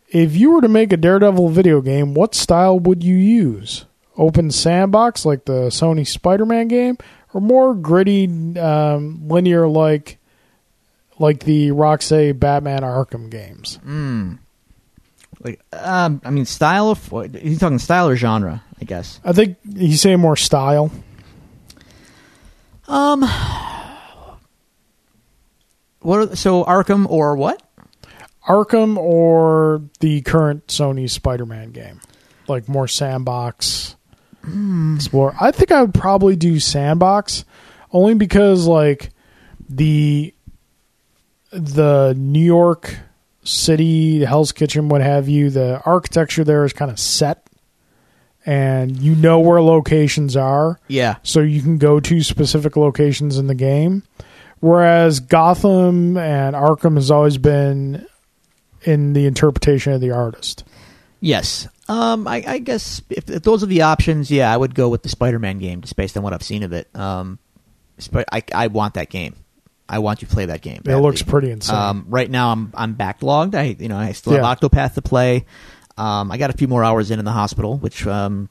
If you were to make a Daredevil video game, what style would you use? Open sandbox like the Sony Spider Man game, or more gritty, um, linear like like the Roxy Batman Arkham games? Like, um, I mean, style of he's talking style or genre, I guess. I think he's saying more style. Um, what? Are, so Arkham or what? Arkham or the current Sony Spider-Man game, like more sandbox explore. I think I would probably do sandbox, only because like the the New York City, Hell's Kitchen, what have you, the architecture there is kind of set, and you know where locations are Yeah. so you can go to specific locations in the game. Whereas Gotham and Arkham has always been in the interpretation of the artist. Yes. Um, I, I guess if, if those are the options, yeah, I would go with the Spider-Man game just based on what I've seen of it. Um, I, I want that game. I want you to play that game. It looks pretty insane. Um, right now, I'm I'm backlogged. I you know I still have Yeah. Octopath to play. Um, I got a few more hours in in the hospital, which um,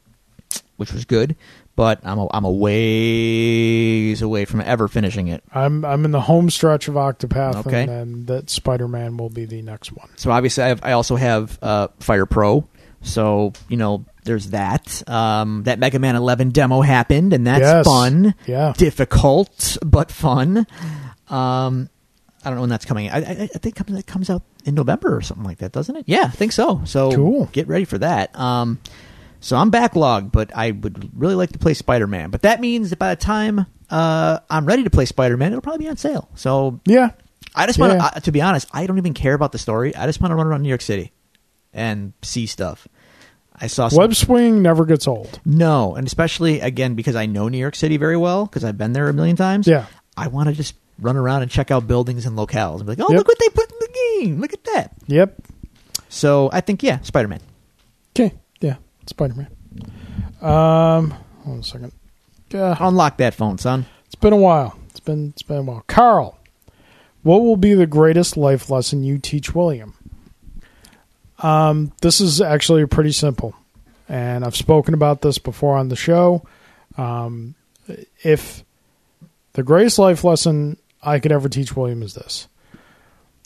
which was good, but I'm a, I'm a ways away from ever finishing it. I'm I'm in the home stretch of Octopath, Okay. and then that Spider Man will be the next one. So obviously, I, have, I also have uh, Fire Pro. So you know, there's that. Um, that Mega Man 11 demo happened, and that's Yes. fun. Yeah, Difficult, but fun. Um, I don't know when that's coming. I, I, I think it comes, out in November or something like that, doesn't it? Yeah, I think so. So Cool. get ready for that. Um, so I'm backlogged, but I would really like to play Spider Man. But that means that by the time uh, I'm ready to play Spider Man, it'll probably be on sale. So yeah, I just want Yeah. to, to be honest, I don't even care about the story. I just want to run around New York City and see stuff. I saw some, Web swing never gets old. no, and especially again because I know New York City very well because I've been there a million times. Yeah, I want to just run around and check out buildings and locales and be like, oh, Yep. look what they put in the game. Look at that. yep. So I think yeah, Spider Man. Okay, yeah, Spider Man. Um, hold on a second. Yeah, Unlock that phone, son. It's been a while. It's been it's been a while. Carl, what will be the greatest life lesson you teach William? Um, this is actually pretty simple, and I've spoken about this before on the show. Um, if the greatest life lesson I could ever teach William is this: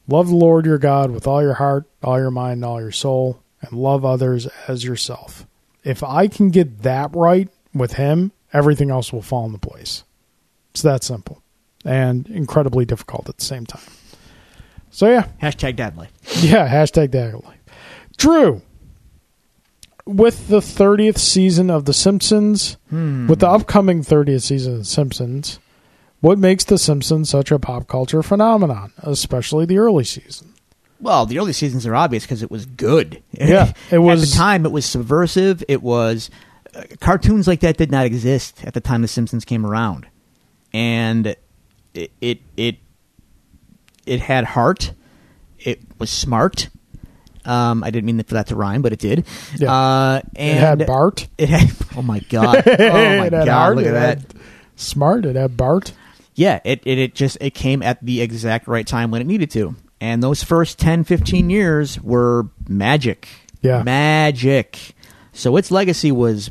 love the Lord your God with all your heart, all your mind, and all your soul, and love others as yourself. If I can get that right with him, everything else will fall into place. It's that simple and incredibly difficult at the same time. So yeah, Hashtag dad life. yeah. Hashtag Dagger Life. Drew, with the thirtieth season of The Simpsons, with the upcoming thirtieth season of The Simpsons, what makes The Simpsons such a pop culture phenomenon, especially the early season? Well, the early seasons are obvious because it was good. Yeah, *laughs* it at the time. It was subversive. It was uh, cartoons like that did not exist at the time The Simpsons came around, and it it it, it had heart. It was smart. Um, I didn't mean for that to rhyme, but it did. Yeah. Uh, and it had Bart. It had. Oh my god! *laughs* Oh my god! Art, Look at that. Smart. It had Bart. Yeah, it, it it just it came at the exact right time when it needed to. And those first 10, 15 years were magic. Yeah. Magic. So its legacy was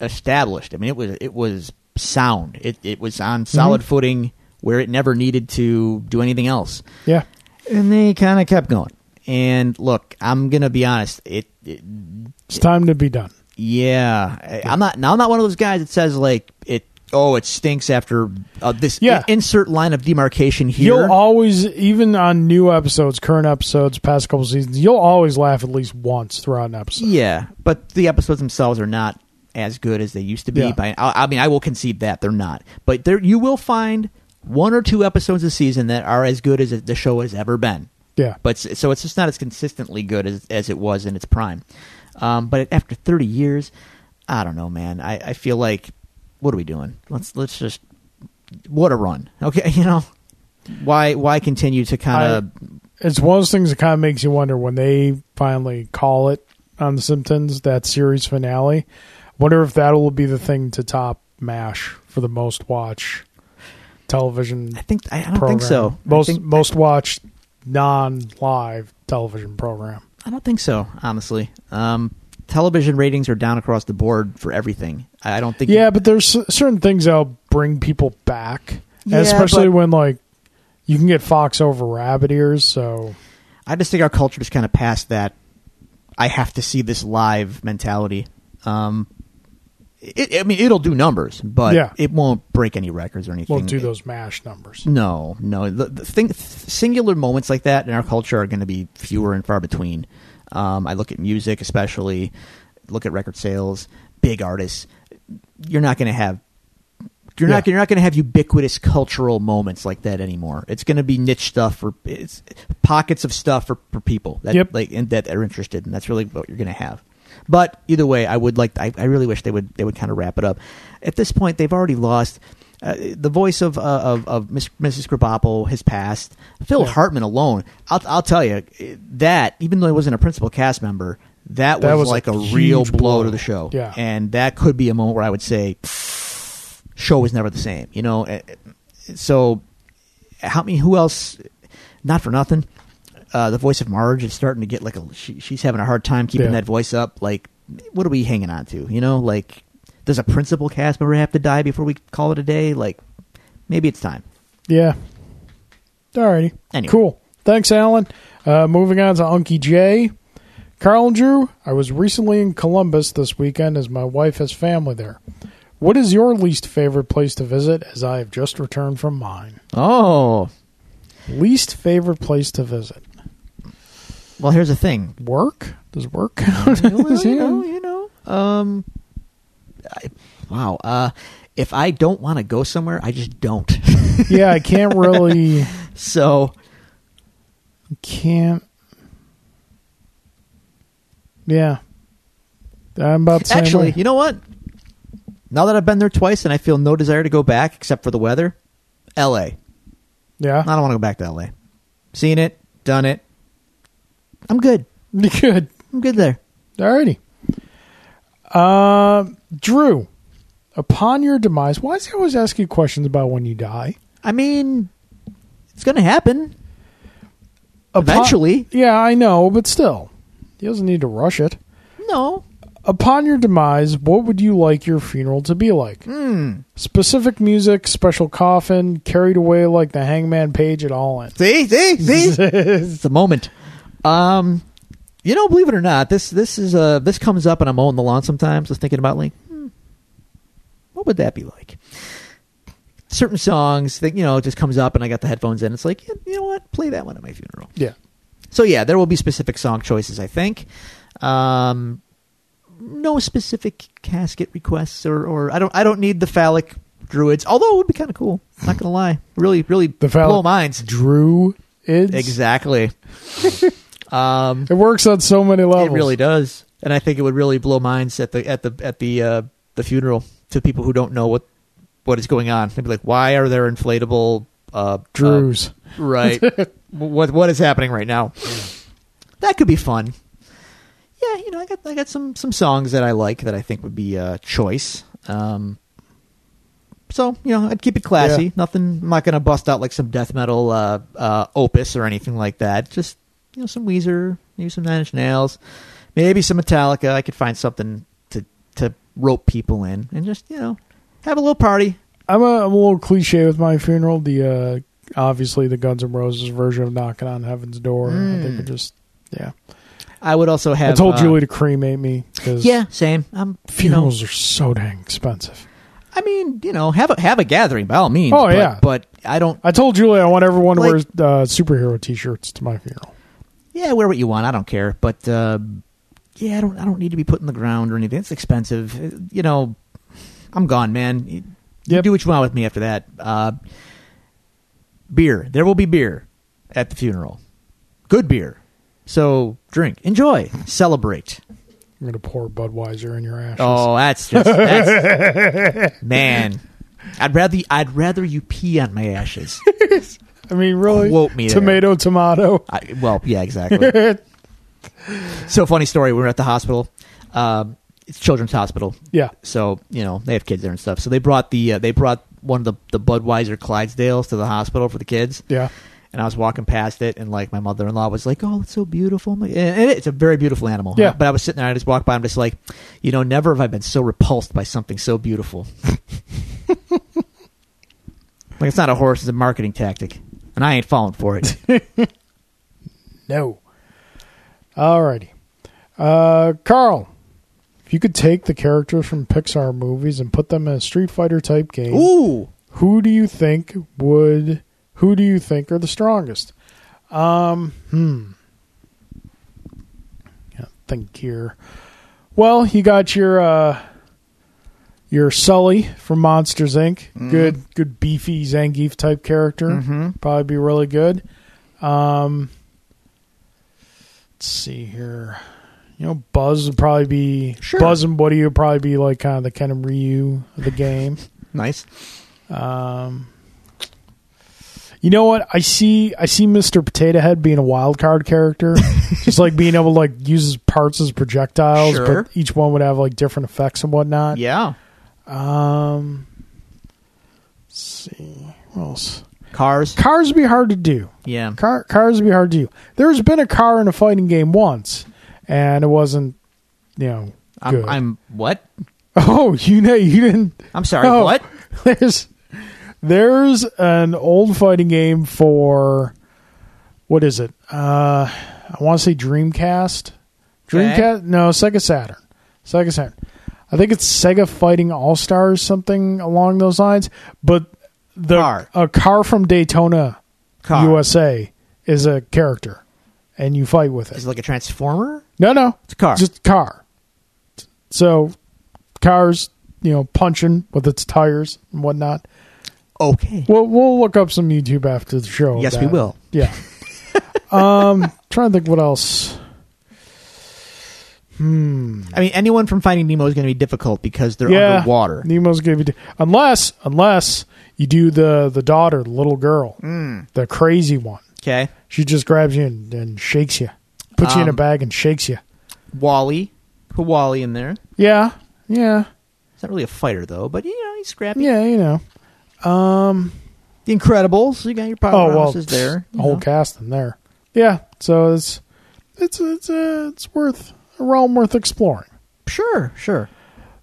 established. I mean it was it was sound. It it was on solid footing where it never needed to do anything else. Yeah. And they kind of kept going. And look, I'm going to be honest, it, it It's time to be done. yeah, I'm not. Now I'm not one of those guys that says like it. Oh, it stinks after uh, this. Yeah. insert line of demarcation here. You'll always, even on new episodes, current episodes, past couple seasons, you'll always laugh at least once throughout an episode. yeah, but the episodes themselves are not as good as they used to be. Yeah. By I, I mean, I will concede that they're not. But there, you will find one or two episodes a season that are as good as the show has ever been. Yeah. But so it's just not as consistently good as as it was in its prime. Um, but after 30 years, I don't know, man. I, I feel like what are we doing? Let's let's just what a run. *laughs* Okay, you know why why continue to kind of It's one of those things that kind of makes you wonder when they finally call it on The Simpsons, that series finale. Wonder if that will be the thing to top MASH for the most watch television I think I, don't program. think so. Most think, most watched non live television program. I don't think so. Honestly, um, television ratings are down across the board for everything. I I don't think. Yeah, but there's certain things that'll bring people back, Yeah, especially but- when like you can get Fox over rabbit ears. So I just think our culture is kind of past that. I have to see this live mentality. Um, It, I mean, it'll do numbers, but Yeah. it won't break any records or anything. Won't do those mash numbers. No, no. The, the thing, singular moments like that in our culture are going to be fewer and far between. Um, I look at music, especially look at record sales, big artists. You're not going to have. You're not. You're not going to have ubiquitous cultural moments like that anymore. It's going to be niche stuff for it's pockets of stuff for, for people that Yep. like and that are interested, and that's really what you're going to have. But either way, I would like. I, I really wish they would. They would kind of wrap it up. At this point, they've already lost. Uh, the voice of uh, of, of Mrs. Krabappel has passed. Phil Yeah. Hartman alone, I'll, I'll tell you that even though he wasn't a principal cast member, that, That was, was like a real blow blow. to the show. Yeah. and that could be a moment where I would say, show was never the same. You know, Uh, so how many? Who else? Not for nothing. Uh, the voice of Marge is starting to get like a. She, she's having a hard time keeping Yeah. that voice up. Like, what are we hanging on to? You know, like, does a principal cast member have to die before we call it a day? Like, maybe it's time. Yeah. Alrighty. Anyway. Cool. Thanks, Alan. Uh, moving on to Unky J. Carl and Drew, I was recently in Columbus this weekend as my wife has family there. What is your least favorite place to visit as I have just returned from mine? Oh, Least favorite place to visit? Well, here's the thing. Work? Does work count? *laughs* well, you know, you know. Um, I, wow. Uh, if I don't want to go somewhere, I just don't. *laughs* yeah, I can't really. *laughs* so Can't. Yeah. I'm about same actually, way. you know what? Now that I've been there twice and I feel no desire to go back except for the weather, L.A. Yeah. I don't want to go back to L.A. Seen it, done it. I'm good. *laughs* Good. I'm good there. Alrighty. Uh, Drew, upon your demise, why does he always ask you questions about when you die? I mean, it's going to happen Upon- eventually. Yeah, I know, but still, he doesn't need to rush it. No. Upon your demise, what would you like your funeral to be like? Hmm. Specific music, special coffin, carried away like the Hangman Page at All In. See, see, see. *laughs* it's the moment. Um, you know, believe it or not, this this is uh this comes up and I'm mowing the lawn sometimes. Just thinking about like, hmm, what would that be like? Certain songs that you know just comes up and I got the headphones in. It's like, yeah, you know what? Play that one at my funeral. Yeah. So yeah, there will be specific song choices. I think. Um, no specific casket requests or or I don't I don't need the phallic druids. Although it would be kind of cool. Not gonna lie, really really The phallic- blow minds. Drew is. Exactly. *laughs* um, It works on so many levels. it really does, and I think it would really blow minds at the at the at the uh, the funeral to people who don't know what what is going on. They'd be like, "Why are there inflatable uh, Drews. uh, right? *laughs* what what is happening right now? That could be fun. Yeah, you know, I got I got some some songs that I like that I think would be a choice. Um, so you know, I'd keep it classy. Yeah. Nothing. I'm not going to bust out like some death metal uh, uh, opus or anything like that. Just you know, some Weezer, maybe some Nine Inch Nails, maybe some Metallica. I could find something to to rope people in and just you know have a little party. I'm a, I'm a little cliche with my funeral. The uh, obviously the Guns N' Roses version of "Knocking on Heaven's Door." I think it just yeah. I would also have. I told uh, Julie to cremate me because Yeah, same. I'm you know, funerals are so dang expensive. I mean, you know, have a have a gathering by all means. Oh, but, yeah. but I don't. I told Julie I want everyone to wear uh, superhero T-shirts to my funeral. Yeah, wear what you want. I don't care. But uh, yeah, I don't. I don't need to be put in the ground or anything. It's expensive. Uh, You know, I'm gone, man. You Yep. do what you want with me after that. Uh, beer. There will be beer at the funeral. Good beer. So drink, enjoy, celebrate. I'm gonna pour Budweiser in your ashes. Oh, that's just that's *laughs* man. I'd rather I'd rather you pee on my ashes. *laughs* I mean, really? Quote me there. Tomato, tomato. I, well, yeah, exactly. *laughs* so funny story. We were at the hospital. Um, it's Children's Hospital, yeah. so you know they have kids there and stuff. So they brought the uh, they brought one of the the Budweiser Clydesdales to the hospital for the kids. Yeah. And I was walking past it, and like my mother in law was like, "Oh, it's so beautiful." And it's a very beautiful animal. Yeah. But I was sitting there, and I just walked by. I'm just like, you know, never have I been so repulsed by something so beautiful. *laughs* like it's not a horse; it's a marketing tactic, and I ain't falling for it. *laughs* No. Alrighty. Uh, Carl, If you could take the characters from Pixar movies and put them in a Street Fighter type game, Ooh, who do you think would who do you think are the strongest? Um, hmm. Yeah, think here. Well, you got your uh your Sully from Monsters Inc. Good good beefy Zangief type character. mm-hmm. Probably be really good. Um let's see here. You know, Buzz would probably be Sure. Buzz and Woody would probably be like kind of the Ken and Ryu of the game. *laughs* nice. Um, you know what? I see. I see Mr. Potato Head being a wild card character, *laughs* just like being able to like use his parts as projectiles, Sure. but each one would have like different effects and whatnot. Yeah, Um, let's see what else. cars. Cars would be hard to do. Yeah, Car, cars would be hard to do. There's been a car in a fighting game once, and it wasn't, you know, good. I'm, I'm what? *laughs* oh, you know, you didn't. I'm sorry. Oh. What? *laughs* there's there's an old fighting game for what is it? Uh I want to say Dreamcast. Dreamcast? No, Sega Saturn. Sega Saturn. I think it's Sega Fighting All Stars, something along those lines. But the Car. a car from Daytona, Car. USA, is a character, and you fight with Is it. it like a transformer? No, no, It's a car. just car. So, cars, you know, punching with its tires and whatnot. okay. We'll we'll look up some YouTube after the show. Yes, we will. Yeah. *laughs* um, trying to think what else. Hmm. I mean, anyone from Finding Nemo is going to be difficult because they're Yeah. underwater. Nemo's gonna be unless unless you do the the daughter, the little girl, Mm. the crazy one. Okay. She just grabs you and, and shakes you, puts you in a Um, bag and shakes you. WALL-E. Put WALL-E in there. Yeah, yeah, He's not really a fighter though, but you know he's scrappy. yeah. You know. Um. The Incredibles. You got your Oh powerhouses well, there. The whole know. cast in there. Yeah. So it's it's it's uh, it's worth a realm worth exploring. Sure, sure.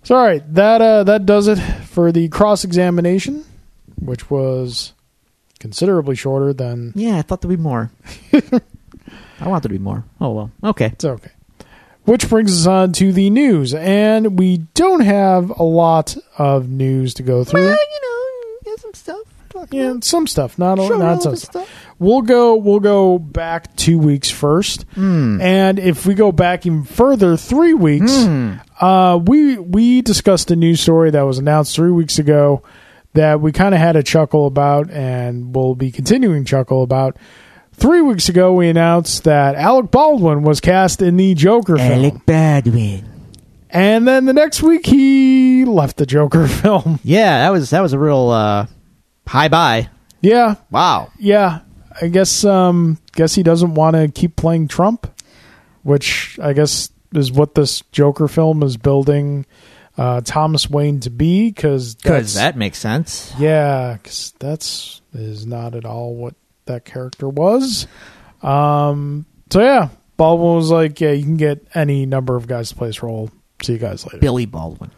So all right, that uh, that does it for the cross examination, which was considerably shorter than Yeah, I thought there'd be more. *laughs* I want there to be more. Oh well. Okay. it's okay. Which brings us on to the news, and we don't have a lot of news to go through. Well, you know, get some Yeah, some stuff, not Show not some stuff. We'll go we'll go back two weeks first, Hmm. and if we go back even further, three weeks. Hmm. Uh, we we discussed a news story that was announced three weeks ago that we kind of had a chuckle about, and we'll be continuing chuckle about. Three weeks ago, we announced that Alec Baldwin was cast in the Joker film, Alec Baldwin. and then the next week he left the Joker *laughs* film. Yeah, that was that was a real uh, high buy. yeah, Wow. yeah. I guess um, guess he doesn't want to keep playing Trump, which I guess is what this Joker film is building uh, Thomas Wayne to be. Because Because that makes sense. Yeah, because that's is not at all what that character was. Um, so yeah, Baldwin was like, "Yeah, you can get any number of guys to play this role. See you guys later." Billy Baldwin.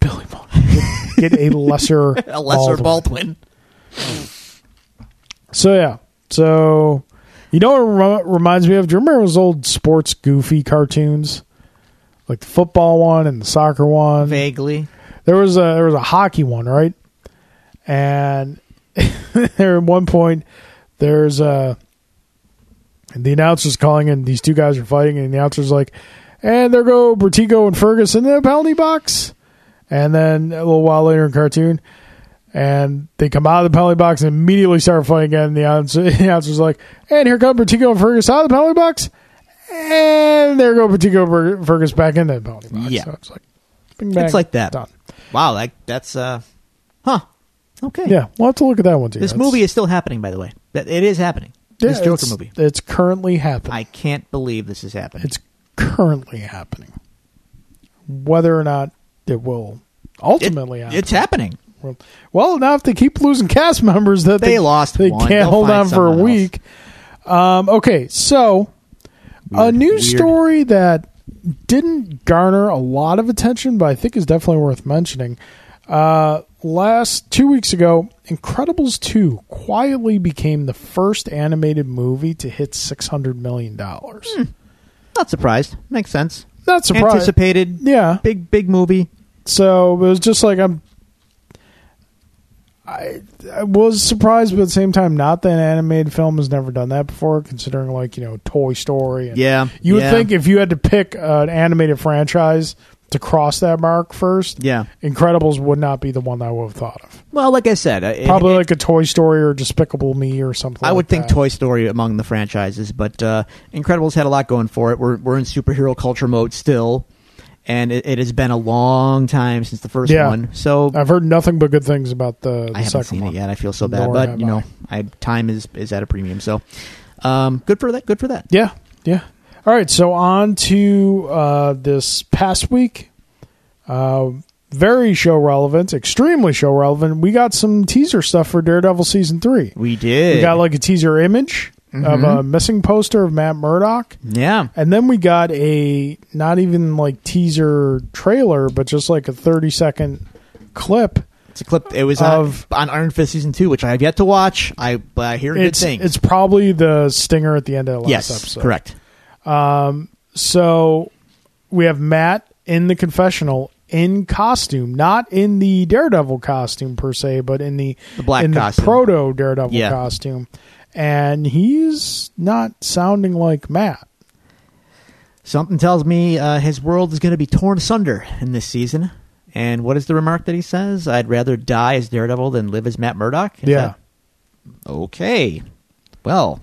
Billy Baldwin, get, get a lesser, *laughs* A lesser Baldwin. *sniffs* So yeah, so you know what rem- reminds me of? Do you remember those old sports goofy cartoons, like the football one and the soccer one? Vaguely. There was a there was a hockey one, right? And *laughs* there at one point there's a the announcer's calling and these two guys are fighting and the announcer's like, and there go Bertico and Fergus in the penalty box. And then a little while later in cartoon, and they come out of the penalty box and immediately start fighting again. And the announcer, *laughs* the announcer's like, and here come Bertico and Fergus out of the penalty box. And there go Bertico and Fergus back in the penalty box. Yeah. So it's like, bing, bang, It's like that. Done. Wow, that, that's uh huh. Okay. Yeah, we'll have to look at that one too. This That's- movie is still happening, by the way. It is happening. yeah, this Joker it's- movie. It's currently happening. I can't believe this is happening. it's currently happening. Whether or not it will ultimately It- happen. it's happening. Well, well, now if they keep losing cast *laughs* members that They they, lost they one. can't They'll hold on for a week. Um, okay, so a Weird. news Weird. story that didn't garner a lot of attention, but I think is definitely worth mentioning. Uh, last two weeks ago, Incredibles two quietly became the first animated movie to hit six hundred million dollars. Not surprised. Makes sense. not surprised. anticipated, Yeah. big big movie. So it was just like I'm. I I was surprised, but at the same time, not that an animated film has never done that before. Considering like you know Toy Story, and Yeah, you would yeah. think if you had to pick an animated franchise to cross that mark first, Yeah. Incredibles would not be the one I would have thought of. Well, like I said, it- Probably it- like a Toy Story or Despicable Me or something. I like would think that. Toy Story among the franchises, but uh, Incredibles had a lot going for it. We're we're in superhero culture mode still, and it, it has been a long time since the first Yeah. one. So I've heard nothing but good things about the, the I haven't second seen one. it yet. I feel so bad, Nor but you know, I time is is at a premium. So um, good for that. Good for that. Yeah, yeah. All right, so on to uh, this past week. Uh, very show relevant, extremely show relevant. We got some teaser stuff for Daredevil season three. We did. We got like a teaser image of Mhm. a missing poster of Matt Murdock, yeah. and then we got a not even like teaser trailer, but just like a thirty second clip. It's a clip. It was Of- on, on Iron Fist season two, which I have yet to watch. I but I hear good things. it's probably the stinger at the end of the last yes, episode. correct. So we have Matt in the confessional in costume, not in the Daredevil costume per se, but in the, The black in costume. the proto Daredevil Yeah. costume, and he's not sounding like Matt. Something tells me uh, his world is going to be torn asunder in this season. And what is the remark that he says? I'd rather die as Daredevil than live as Matt Murdock. Is yeah, that- okay. Well,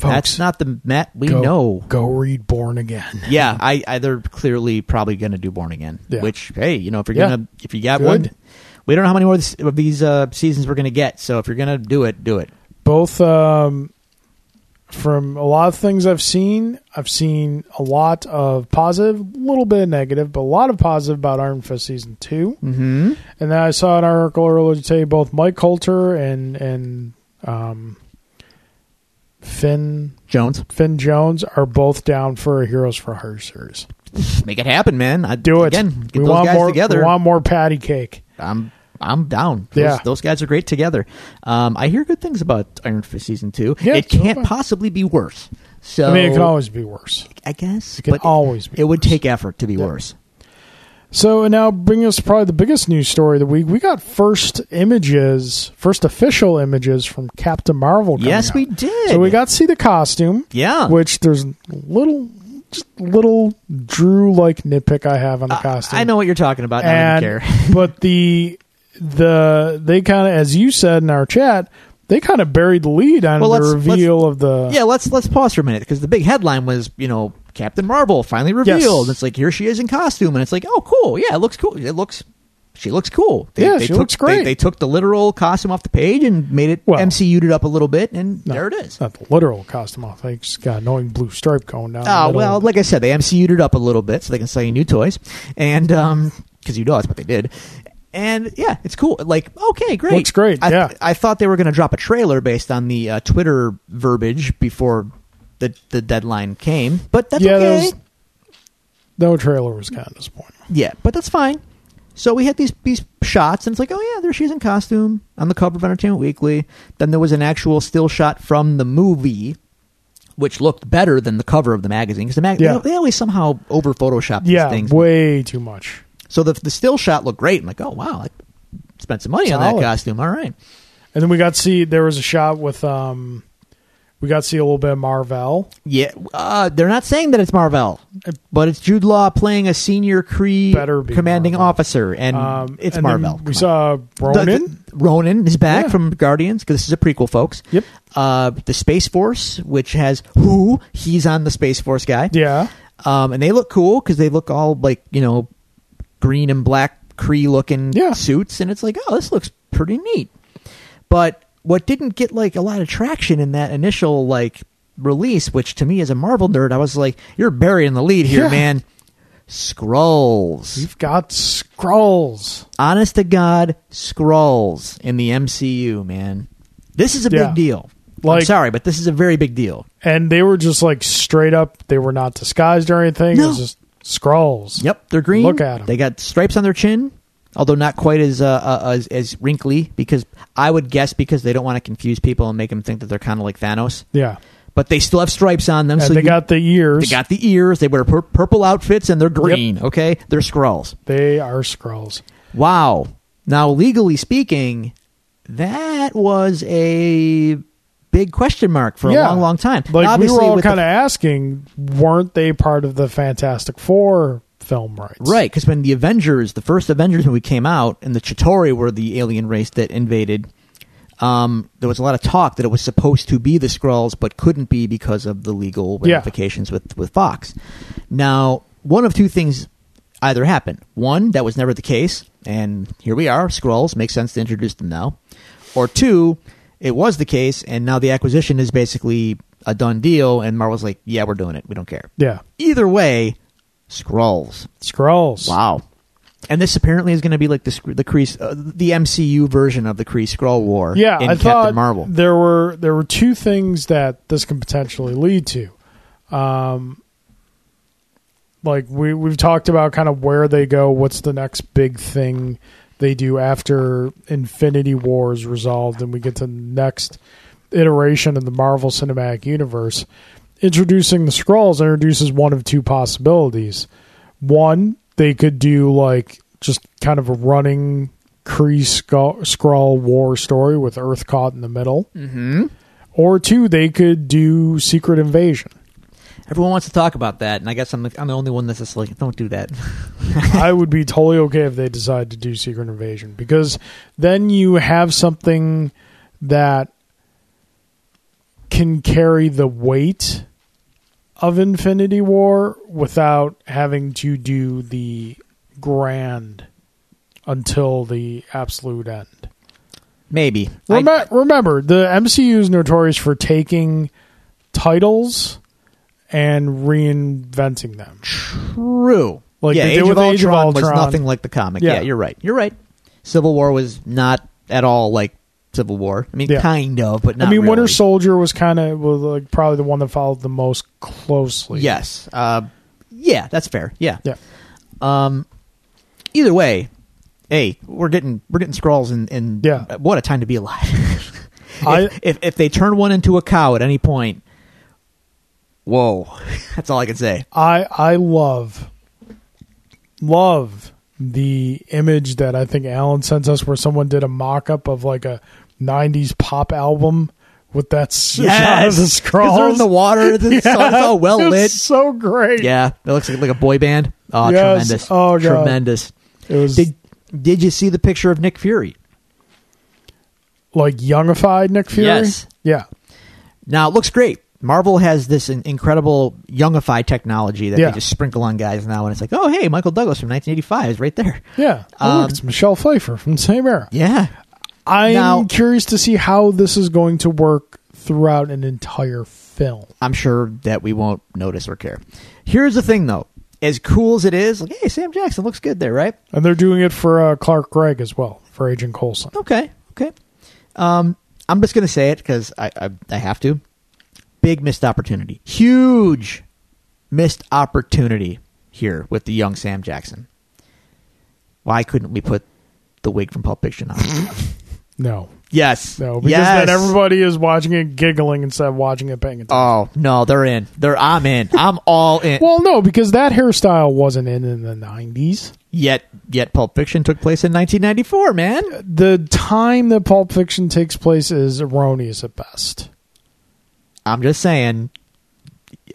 folks, that's not the Matt we go, know. Go read Born Again. *laughs* Yeah, I, I they're clearly probably going to do Born Again. Yeah. Which hey, you know if you're Yeah. gonna if you got Good. one, we don't know how many more of these uh, seasons we're going to get. So if you're going to do it, do it. Both um, from a lot of things I've seen, I've seen a lot of positive, a little bit of negative, but a lot of positive about Iron Fist season two. Mm-hmm. And then I saw an article earlier today. Both Mike Colter and and um, Finn Jones, Finn Jones are both down for a Heroes for Hire series. make it happen, man. I, Do it. again. Get we those want guys more. together. We want more patty cake. I'm I'm down. Those, Yeah. those guys are great together. Um, I hear good things about Iron Fist season two. Yeah, it can't far. possibly be worse. So I mean, it can always be worse. I guess, It can always be. it would take effort to be Yeah. worse. So and now bring us probably the biggest news story of the week. We got first images, first official images from Captain Marvel. Yes, out. we did. So we got to see the costume. yeah. which there's little just little drew like nitpick I have on the Uh, costume. I know what you're talking about. and I don't care. *laughs* but the the they kind of as you said in our chat, they kind of buried the lead on Well, the reveal of the yeah, let's let's pause for a minute because the big headline was you know Captain Marvel finally revealed. Yes. It's like here she is in costume, and it's like oh cool, yeah, it looks cool. It looks. She looks cool. Yeah, she took, looks great. They, they took the literal costume off the page and made it Well- MCU'd it up a little bit, and No, there it is. Not the literal costume off. Like it's got annoying blue stripe going down. Oh well, like I said, they MCU'd it up a little bit so they can sell you new toys, and um, because you know that's what they did. And yeah, it's cool. Like okay, great, Looks great, I, yeah. I thought they were going to drop a trailer based on the uh, Twitter verbiage before the the deadline came, but that's yeah, okay. those, no trailer was kind of disappointing. Yeah, but that's fine. So we had these these shots, and it's like, oh yeah, there she is in costume on the cover of Entertainment Weekly. Then there was an actual still shot from the movie, which looked better than the cover of the magazine because the mag- Yeah. they, they always somehow over Photoshop these Yeah, things. way too much. So the the still shot looked great. I'm like, oh wow, I spent some money on that costume. All right, And then we got to see there was a shot with um, we got to see a little bit of Marvel. yeah. Uh, they're not saying that it's Marvel, but it's Jude Law playing a senior Kree commanding Marvel. officer, and Um, it's and Marvel. We Come on. saw The- Ronan. the- Ronan is back Yeah. from Guardians because this is a prequel, folks. Yep. Uh, the Space Force, which has who he's on the Space Force guy. Yeah. Um, and they look cool because they look all like you know green and black Kree looking Yeah. suits, and it's like, oh, this looks pretty neat. But what didn't get like a lot of traction in that initial like release, which to me as a Marvel nerd, I was like, you're burying the lead here, Yeah. man. Skrulls. We've got Skrulls. honest to God, Skrulls in the MCU, man. This is a Yeah. big deal. I'm sorry, but this is a very big deal. And they were just like straight up. They were not disguised or anything. It was just Skrulls. Yep, they're green. Look at them. They got stripes on their chin, although not quite as uh, uh, as, as wrinkly. Because I would guess because they don't want to confuse people and make them think that they're kind of like Thanos. Yeah. but they still have stripes on them. And so they you- got the ears. they got the ears. They wear pur- purple outfits and they're green. Okay, they're Skrulls. They are Skrulls. Wow. Now, legally speaking, that was a big question mark for a Yeah. long, long time. Like we were all kind of asking, weren't they part of the Fantastic Four film rights? Right, because when the Avengers, the first Avengers movie came out, and the Chitauri were the alien race that invaded, um, there was a lot of talk that it was supposed to be the Skrulls, but couldn't be because of the legal Yeah. ramifications with, with Fox. Now, one of two things either happened. One, that was never the case, and here we are, Skrulls, makes sense to introduce them now. Or two, it was the case, and now the acquisition is basically a done deal, and Marvel's like, yeah, we're doing it, we don't care. Yeah. Either way, Skrulls. Skrulls. Wow. And this apparently is going to be like the the Kree, uh, the MCU version of the Kree Skrull War. Yeah, in I Captain thought Marvel. there were there were two things that this can potentially lead to. Um, like we we've talked about kind of where they go, what's the next big thing they do after Infinity War is resolved, and we get to the next iteration of the Marvel Cinematic Universe. Introducing the Skrulls introduces one of two possibilities. One, they could do like just kind of a running Kree Skrull war story with Earth caught in the middle. Mm-hmm. Or two, they could do Secret Invasion. Everyone wants to talk about that, and I guess I'm the, I'm the only one that's just like, don't do that. *laughs* I would be totally okay if they decide to do Secret Invasion because then you have something that can carry the weight of Infinity War without having to do the grand until the absolute end. Maybe. I- Remember, remember, the MCU is notorious for taking titles and reinventing them. true. Like yeah, they Age, did of with Age of Ultron was nothing like the comic. Yeah. Yeah. you're right. You're right. Civil War was not at all like Civil War. I mean, Yeah. kind of, but not I mean, really. Winter Soldier was kind of was like probably the one that followed the most closely. Yes. Uh, yeah, that's fair. Yeah. Yeah. Um, either way, hey, we're getting we're getting Skrulls and and Yeah. what a time to be alive. *laughs* if, I- if if they turn one into a cow at any point, whoa, *laughs* that's all I can say. I I love love the image that I think Alan sent us where someone did a mock up of like a '90s pop album with that shot *laughs* of the they're in the water. The *laughs* Yeah, sun's all well it's lit. so great. Yeah, it looks like, like a boy band. Oh, Yes. tremendous! Oh, God. tremendous. it was Did Did you see the picture of Nick Fury? like youngified Nick Fury. Yes. Yeah. Now it looks great. Marvel has this incredible youngify technology that Yeah. they just sprinkle on guys now, and it's like, oh hey, Michael Douglas from 1985 is right there. Yeah. Oh, Um, it's Michelle Pfeiffer from the same era. Yeah, I'm Now- curious to see how this is going to work throughout an entire film. I'm sure that we won't notice or care. Here's the thing, though. As cool as it is, like, hey, Sam Jackson looks good there, right? And they're doing it for uh, Clark Gregg as well, for Agent Coulson. Okay, okay. Um, I'm just gonna say it because I, I I have to. Big missed opportunity, huge missed opportunity here with the young Sam Jackson. Why couldn't we put the wig from Pulp Fiction on? *laughs* No. yes, No, because yes. then everybody is watching it giggling instead of watching it paying attention. Oh no, they're in. They're I'm in. I'm all in. well, no, because that hairstyle wasn't in in the 90s. Yet, yet, Pulp Fiction took place in 1994. Man, The time that Pulp Fiction takes place is erroneous at best. I'm just saying.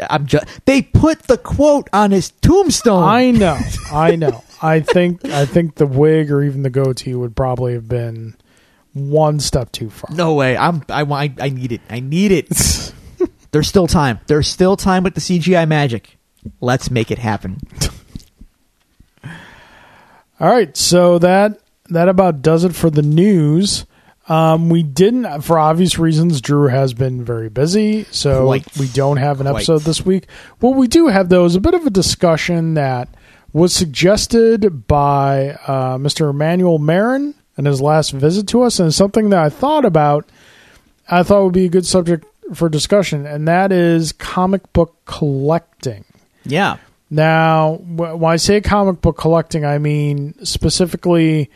I'm just. They put the quote on his tombstone. I *laughs* know. I know. I think I think the wig or even the goatee would probably have been one step too far. No way. I'm. I want. I, I need it. I need it. *laughs* There's still time. There's still time with the CGI magic. Let's make it happen. *laughs* All right, so that that about does it for the news. Um, we didn't, for obvious reasons. Drew has been very busy, so Quite. we don't have an Quite. episode this week. What we do have, though, is a bit of a discussion that was suggested by uh, Mr. Emmanuel Marin in his last visit to us, and something that I thought about. I thought would be a good subject for discussion, and that is comic book collecting. Yeah. Now, wh- when I say comic book collecting, I mean specifically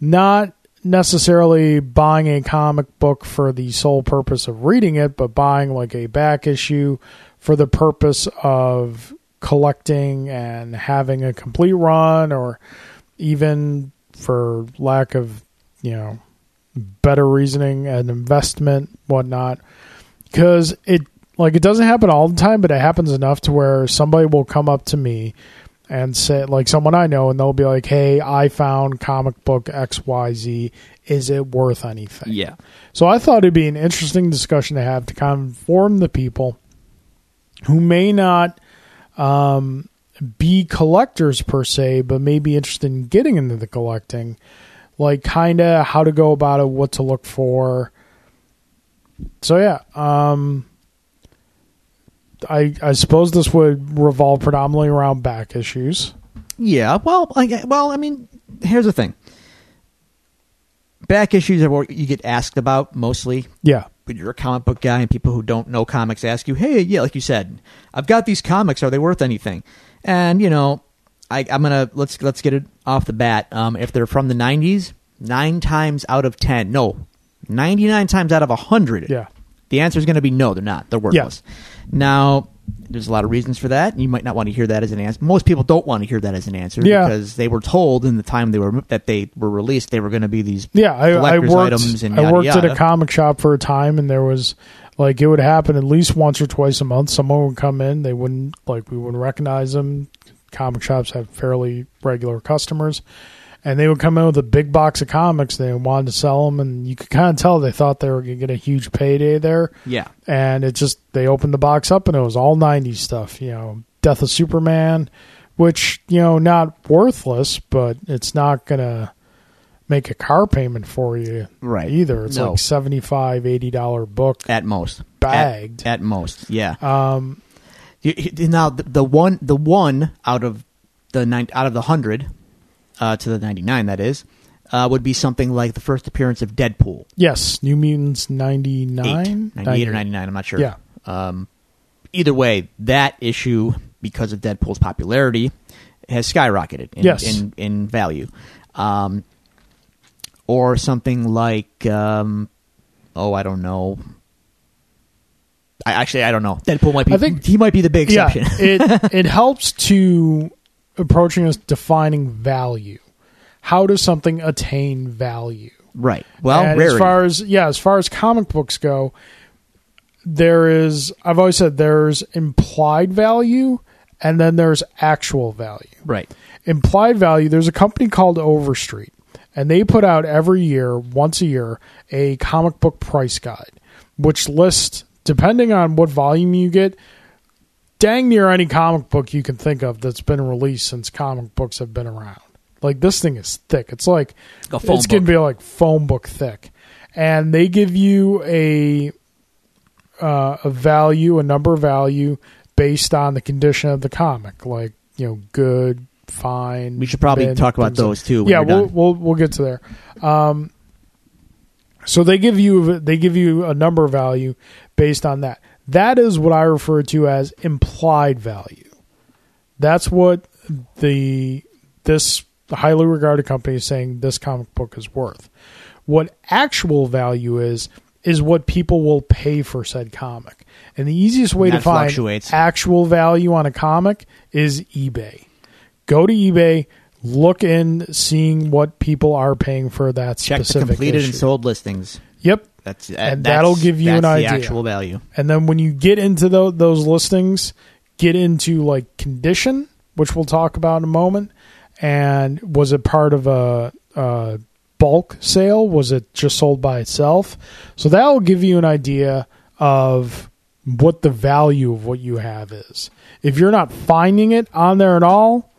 not necessarily buying a comic book for the sole purpose of reading it, but buying like a back issue for the purpose of collecting and having a complete run, or even for lack of, you know, better reasoning, and investment, whatnot. Because it, like, it doesn't happen all the time, but it happens enough to where somebody will come up to me and say like someone I know and they'll be like, "Hey, I found comic book XYZ. Is it worth anything?" Yeah. So I thought it'd be an interesting discussion to have to kind of inform the people who may not um, be collectors per se, but may be interested in getting into the collecting, like kind of how to go about it, what to look for. So yeah, um, I I suppose this would revolve predominantly around back issues. Yeah. Well, I, well, I mean, here's the thing. Back issues are what you get asked about mostly. Yeah, When you're a comic book guy and people who don't know comics ask you, "Hey, yeah, like you said, I've got these comics. Are they worth anything?" And you know, I, I'm gonna let's let's get it off the bat. Um, if they're from the '90s, nine times out of ten, no, 99 times out of hundred, yeah, the answer is going to be no, they're not. They're worthless. Now, there's a lot of reasons for that. You might not want to hear that as an answer. Most people don't want to hear that as an answer Yeah. because they were told in the time they were that they were released they were going to be these yeah. I, I worked. items and I yada, worked at a comic shop for a time, and there was like it would happen at least once or twice a month. Someone would come in. They wouldn't like we wouldn't recognize them. Comic shops have fairly regular customers, and they would come in with a big box of comics. They wanted to sell them, and you could kind of tell they thought they were going to get a huge payday there. yeah, and it just they opened the box up and it was all 90s stuff you know death of superman which you know not worthless but it's not gonna make a car payment for you Right. either it's No. like 75 80 dollar book at most Bagged. at, at most. Yeah. um You- you- now the, the one the one out of the nine out of the hundred uh, to the ninety nine that is uh, would be something like the first appearance of Deadpool. yes new mutants 99 Eight. 98 or 99 i'm not sure Yeah. um, either way that issue because of deadpool's popularity has skyrocketed in, Yes. in, in value um, or something like um, oh i don't know I, actually i don't know deadpool might be I think- he might be the big yeah exception *laughs* it it helps to approaching us defining value how does something attain value right well and rarity. as far as yeah, as far as comic books go, there is I've always said there's implied value and then there's actual value. right Implied value, there's a company called Overstreet, and they put out every year, once a year, a comic book price guide, which lists, depending on what volume you get, dang near any comic book you can think of that's been released since comic books have been around. Like this thing is thick. It's like A phone it's gonna be like phone book thick, and they give you a uh, a value, a number value based on the condition of the comic, like you know, good, fine. we should probably bin, talk about those too when yeah, you're we'll, done. we'll we'll get to there. Um, so they give you they give you a number value based on that. That is what I refer to as implied value. That's what the this highly regarded company is saying this comic book is worth. What actual value is is what people will pay for said comic. And the easiest way to find fluctuates. actual value on a comic is eBay. Go to eBay, look in seeing what people are paying for that check the specific completed issue. and sold listings Yep. That's uh, And that's- that'll give you an the idea. actual value And then when you get into tho- those listings, get into like condition, which we'll talk about in a moment. And was it part of a, a bulk sale? Was it just sold by itself? So that will give you an idea of what the value of what you have is. If you're not finding it on there at all,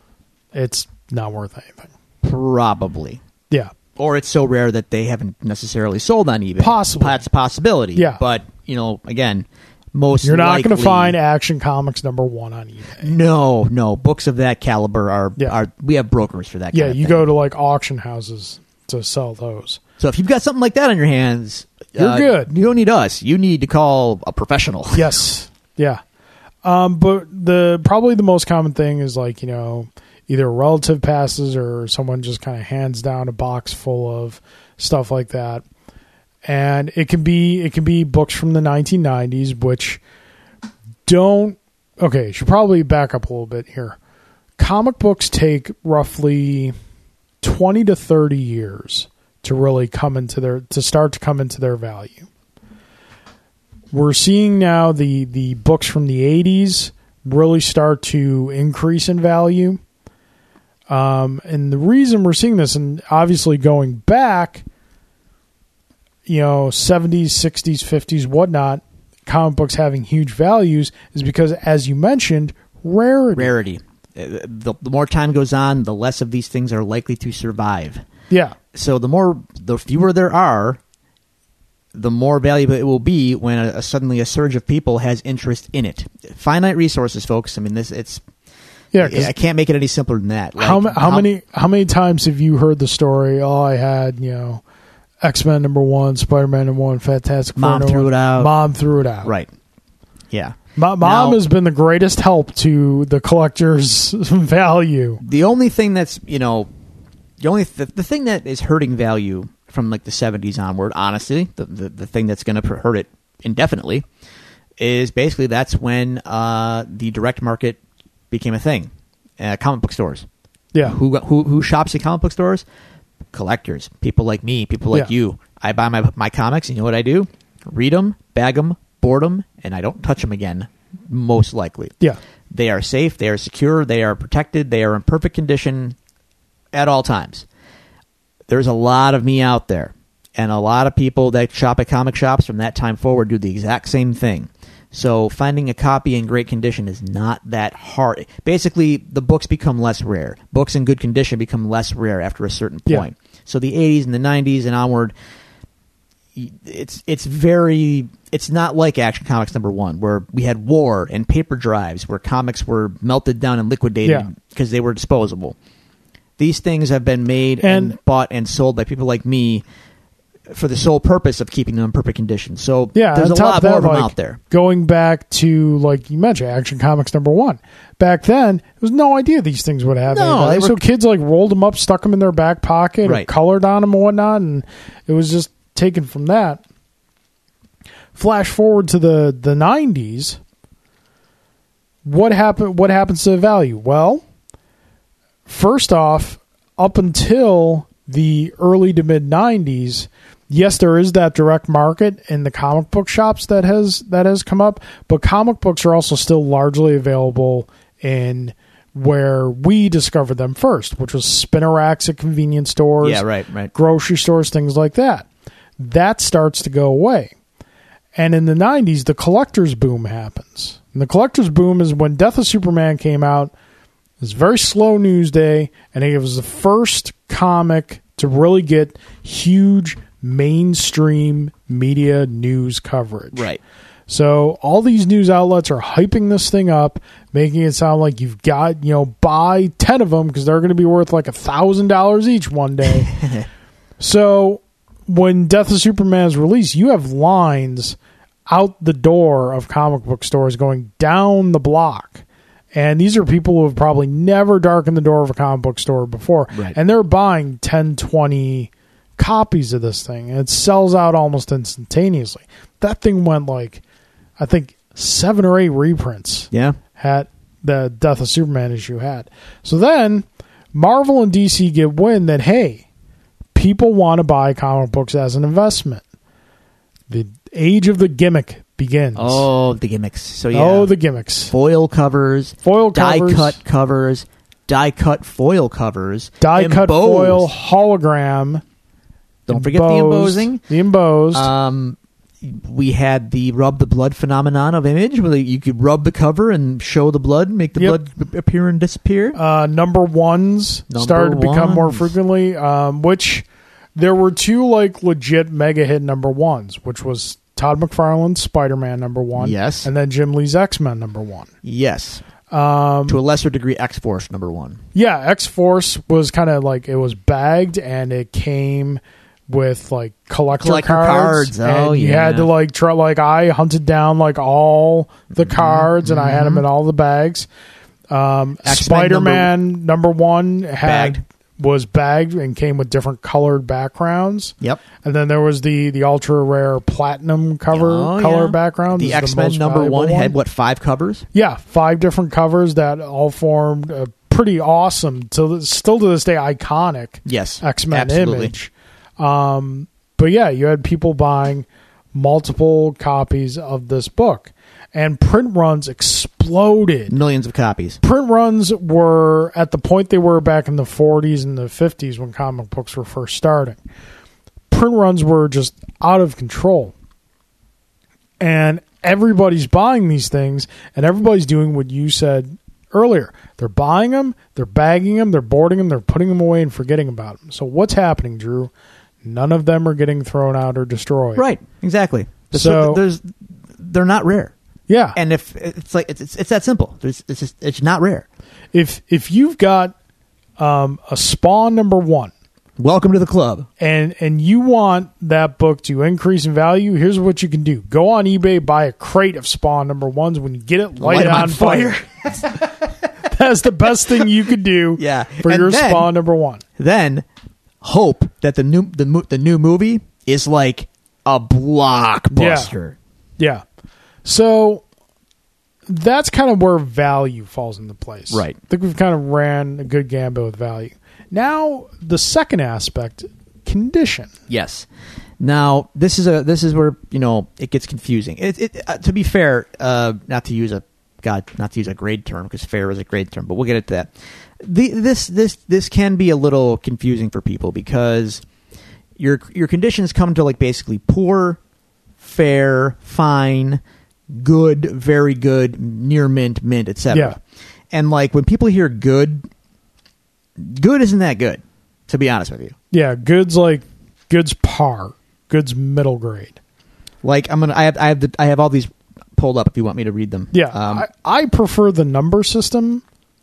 it's not worth anything. probably Yeah. Or it's so rare that they haven't necessarily sold on eBay. Possibly. that's a possibility. Yeah. but you know, again, most You're not going to find Action Comics number one on eBay. No, no books of that caliber are Yeah. are we have brokers for that. Yeah, kind of you thing. go to like auction houses to sell those. So if you've got something like that on your hands, You're uh, good. You don't need us. You need to call a professional. Yes. Yeah. Um, but the probably the most common thing is like, you know, either relative passes or someone just kind of hands down a box full of stuff like that. And it can be it can be books from the 1990s which don't okay, should probably back up a little bit here. Comic books take roughly 20 to 30 years to really come into their to start to come into their value. We're seeing now the the books from the 80s really start to increase in value. Um, and the reason we're seeing this, and obviously going back, you know, 70s, 60s, 50s, whatnot, comic books having huge values is because, as you mentioned, rarity. Rarity. Uh, The, the more time goes on, the less of these things are likely to survive. Yeah. So the more, the fewer there are, the more valuable it will be when a, a suddenly a surge of people has interest in it. Finite resources, folks. I mean, this it's. Yeah. I can't make it any simpler than that. how, Like, ma- how many how many times have you heard the story? Oh, I had you know X Men number one, Spider Man number one, Fantastic Four Mom threw one. it out. Mom threw it out. Right. Yeah. Ma- Mom Now- has been the greatest help to the collector's *laughs* value. the only thing that's you know the only th- the thing that is hurting value from like the 70s onward honestly the the, the thing that's going to hurt it indefinitely is basically that's when uh, the direct market became a thing uh, comic book stores Yeah. who who who shops at comic book stores collectors people like me people like Yeah. you i buy my my comics and you know what i do read them bag them board them and i don't touch them again most likely Yeah. they are safe, they are secure, they are protected, they are in perfect condition at all times. There's a lot of me out there, and a lot of people that shop at comic shops from that time forward do the exact same thing. So finding a copy in great condition is not that hard. Basically, the books become less rare. Books in good condition become less rare after a certain Yeah. point. So the 80s and the 90s and onward, it's it's very it's not like Action Comics number one where we had war and paper drives where comics were melted down and liquidated Yeah. because they were disposable. These things have been made and, And- bought and sold by people like me for the sole purpose of keeping them in perfect condition. So Yeah, there's a lot of that, more of them like, out there. Going back to like you mentioned, Action Comics number one. Back then, there was no idea these things would have No, any value. were- so kids like rolled them up, stuck them in their back pocket, Right. colored on them and whatnot, and it was just taken from that. Flash forward to the the nineties. What happened? What happens to the value? Well, first off, up until the early to mid '90s, yes, there is that direct market in the comic book shops that has that has come up, but comic books are also still largely available in where we discovered them first, which was spinner racks at convenience stores, Yeah, right, right. grocery stores, things like that. That starts to go away. And in the 90s, the collector's boom happens. And the collector's boom is when Death of Superman came out. It was a very slow news day, and it was the first comic to really get huge mainstream media news coverage. Right. So all these news outlets are hyping this thing up, making it sound like you've got, you know, buy 10 of them because they're going to be worth like a $1,000 each one day. *laughs* so when Death of Superman is released, you have lines out the door of comic book stores going down the block. And these are people who have probably never darkened the door of a comic book store before. Right. And they're buying 10, 20 copies of this thing. And it sells out almost instantaneously. That thing went like, I think, seven or eight reprints Yeah. had the Death of Superman issue had. So then Marvel and DC get wind that hey, people want to buy comic books as an investment. The age of the gimmick begins. Oh, the gimmicks. So yeah. Oh, the gimmicks. foil covers, Foil die cut covers, die cut foil covers, Die cut foil hologram. Don't forget the embossed- embossing. The embossed. Um, we had the rub the blood phenomenon of image, where you could rub the cover and show the blood, make the Yep. blood appear and disappear. uh, number ones Number started to become more frequently, um, which there were two like legit mega hit number ones, which was Todd McFarlane's Spider Man number one, Yes. and then Jim Lee's X Men number one. yes, Um, to a lesser degree, X Force number one. yeah, X Force was kind of like it was bagged and it came with like collector, Collector cards. cards. Oh, and you yeah. had to like try like I hunted down like all the Mm-hmm. cards and I had them in all the bags. Um, Spider Man number one had Bagged. was bagged and came with different colored backgrounds. Yep. And then there was the the ultra rare platinum cover Oh, color yeah. background. The X Men number valuable one had what five covers? Yeah, five different covers that all formed a pretty awesome, to still to this day iconic Yes, X Men image. Um, but yeah, you had people buying multiple copies of this book, and print runs exploded. Millions of copies. Print runs were at the point they were back in the 40s and the 50s when comic books were first starting. Print runs were just out of control. And everybody's buying these things, and everybody's doing what you said earlier. They're buying them, they're bagging them, they're boarding them, they're putting them away and forgetting about them. So what's happening, Drew? None of them are getting thrown out or destroyed. Right. Exactly. So- there's they're not rare. Yeah. And if it's like it's it's, it's that simple. There's, it's just it's not rare. if if you've got um, a Spawn number one, Welcome to the club. and and you want that book to increase in value, here's what you can do: go on eBay, buy a crate of Spawn number ones. When you get it, light, Light it on, on fire. *laughs* That's the best thing you could do. Yeah. for And your then- Spawn number one. Then hope that the new the the new movie is like a blockbuster. Yeah. So that's kind of where value falls into place. Right. I think we've kind of ran a good gambit with value. Now the second aspect, condition. Yes. Now this is a this is where you know it gets confusing. It, it uh, to be fair, uh, not to use a God, not to use a grade term because fair is a grade term, but we'll get into that. The, this this this can be a little confusing for people because your your conditions come to like basically poor, fair, fine, good, very good, near mint, mint, etc. Yeah. And like when people hear good, good isn't that good. To be honest with you. Yeah, goods like goods par, goods middle grade. Like I'm gonna, I have, I have, the, I have all these pulled up if you want me to read them. Yeah, Um, I, I prefer the number system.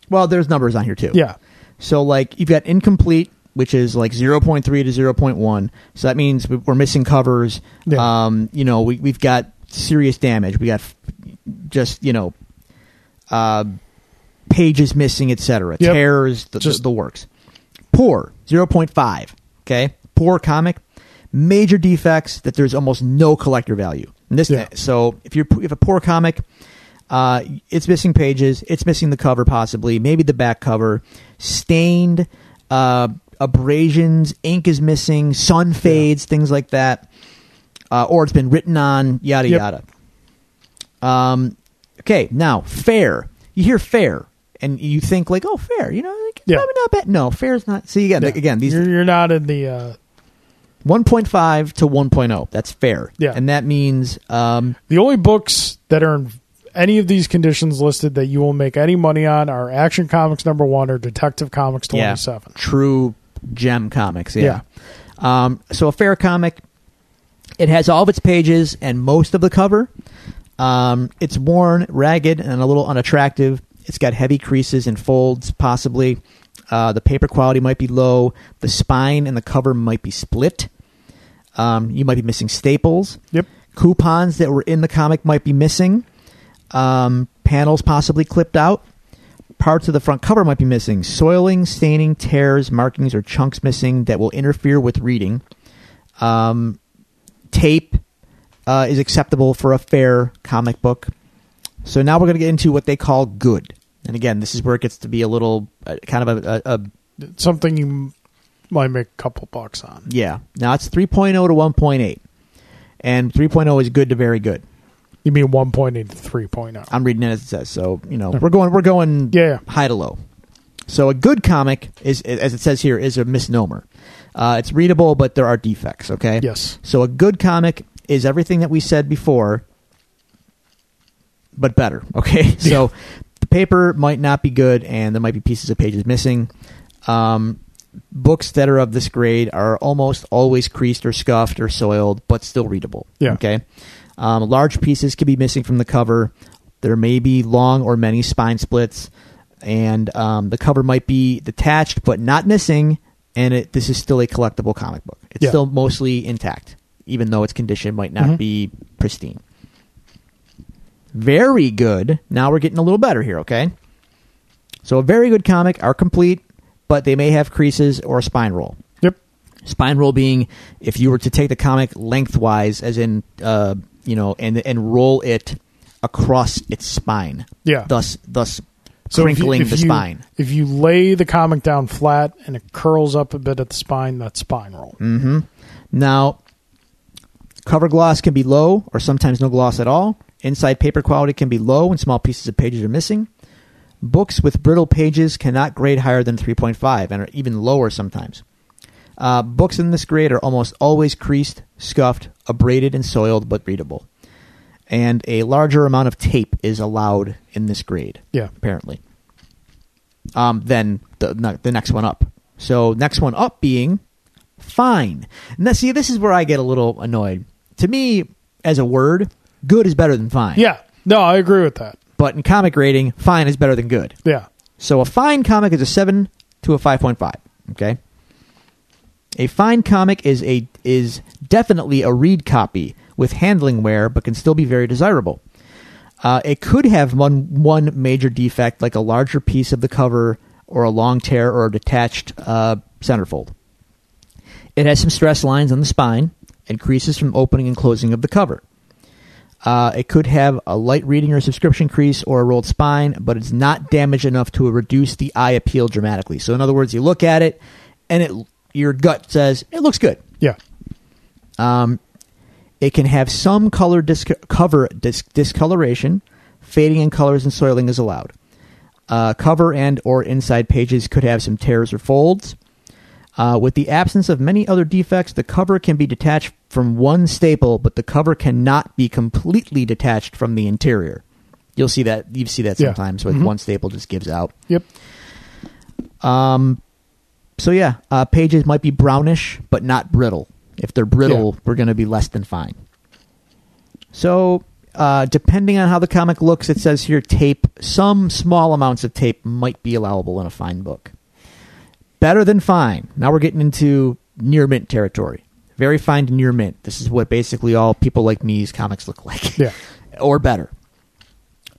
Well, there's numbers on here too. Yeah, So like you've got incomplete, which is like 0.3 to 0.1. So that means we- we're missing covers. Yeah. Um, you know, we we've got serious damage. We got f- just you know, uh, pages missing, etc. Yep. Tears, the, Just- the, the works. Poor 0.5. Okay, poor comic. Major defects that there's almost no collector value. And this, Yeah. so if you're if a poor comic, uh, it's missing pages. It's missing the cover, possibly, maybe the back cover. Stained, uh, abrasions, ink is missing, sun fades, things like that. Uh, or it's been written on, yada Yep. yada. Um, okay, now fair. You hear fair, and you think like, oh, fair. You know, like, Yeah. probably not bad. No, fair is not. See again, Yeah. again, these you're, you're not in the uh, 1.5 to 1.0. That's fair. Yeah. and that means um, the only books that are in any of these conditions listed that you will make any money on are Action Comics number one or Detective Comics twenty seven. true gem comics. Yeah. Um, so a fair comic, it has all of its pages and most of the cover. Um, it's worn, ragged, and a little unattractive. It's got heavy creases and folds, possibly. Uh, the paper quality might be low. The spine and the cover might be split. Um, you might be missing staples. Yep. Coupons that were in the comic might be missing. Um, panels possibly clipped out. Parts of the front cover might be missing. Soiling, staining, tears, markings, or chunks missing that will interfere with reading. Um, tape uh, is acceptable for a fair comic book. So now we're going to get into what they call good. And again, this is where it gets to be a little uh, kind of a, a, a Something you might make a couple bucks on. yeah. Now it's 3.0 to 1.8. And 3.0 is good to very good. You mean one point eight to three oh. I'm reading it as it says. So you know, we're going we're going Yeah, yeah. high to low. So a good comic is, as it says here, is a misnomer. Uh, it's readable, but there are defects. Okay. Yes. So a good comic is everything that we said before, but better. *laughs* Okay. So the paper might not be good, and there might be pieces of pages missing. Um, books that are of this grade are almost always creased or scuffed or soiled, but still readable. Yeah. Okay. Um, large pieces could be missing from the cover. There may be long or many spine splits, and um, the cover might be detached but not missing. And it, this is still a collectible comic book. It's Yeah. still mostly intact, even though its condition might not Mhm. be pristine. Very good. Now we're getting a little better here. Okay. So a very good comic are complete, but they may have creases or a spine roll. Yep. Spine roll being if you were to take the comic lengthwise, as in uh, you know, and and roll it across its spine. Yeah. Thus, thus So if you- crinkling if the you- spine. If you lay the comic down flat and it curls up a bit at the spine, that's spine roll. Mm-hmm. Now, cover gloss can be low or sometimes no gloss at all. Inside paper quality can be low and small pieces of pages are missing. Books with brittle pages cannot grade higher than 3.5 and are even lower sometimes. Uh, books in this grade are almost always creased, scuffed, abraded, and soiled, but readable. And a larger amount of tape is allowed in this grade Yeah. apparently. Um, then the the next one up. So next one up being fine. Now, see, this is where I get a little annoyed. To me, as a word, good is better than fine. Yeah. No, I agree with that. But in comic rating, fine is better than good. Yeah. So a fine comic is a seven to a five point five. Okay. A fine comic is a is definitely a read copy with handling wear, but can still be very desirable. Uh, it could have one one major defect, like a larger piece of the cover, or a long tear, or a detached uh, centerfold. It has some stress lines on the spine and creases from opening and closing of the cover. Uh, it could have a light reading or subscription crease or a rolled spine, but it's not damaged enough to reduce the eye appeal dramatically. So, in other words, you look at it, and it your gut says it looks good. Yeah. Um, it can have some color disc- cover dis- discoloration, fading in colors and soiling is allowed. Uh, cover and or inside pages could have some tears or folds. Uh, with the absence of many other defects, the cover can be detached from one staple, but the cover cannot be completely detached from the interior. You'll see that you see that Yeah. sometimes with Mhm. one staple just gives out. Yep. Um, so yeah, uh, pages might be brownish, but not brittle. If they're brittle, we're going to be less than fine. So, uh, depending on how the comic looks, it says here tape. Some small amounts of tape might be allowable in a fine book. Better than fine. Now we're getting into near mint territory. Very fine to near mint. This is what basically all people like me's comics look like *laughs* Yeah. *laughs* or better.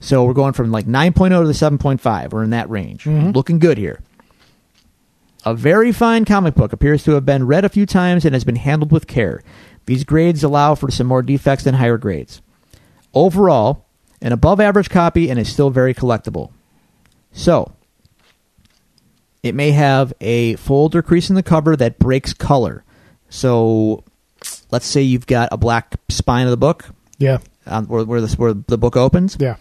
So we're going from like 9.0 to the 7.5. We're in that range. Mhm. Looking good here. A very fine comic book appears to have been read a few times and has been handled with care. These grades allow for some more defects than higher grades. Overall, an above average copy and is still very collectible. So, it may have a fold or crease in the cover that breaks color. So, let's say you've got a black spine of the book Yeah. um, where, where, this, where the book opens. Yeah.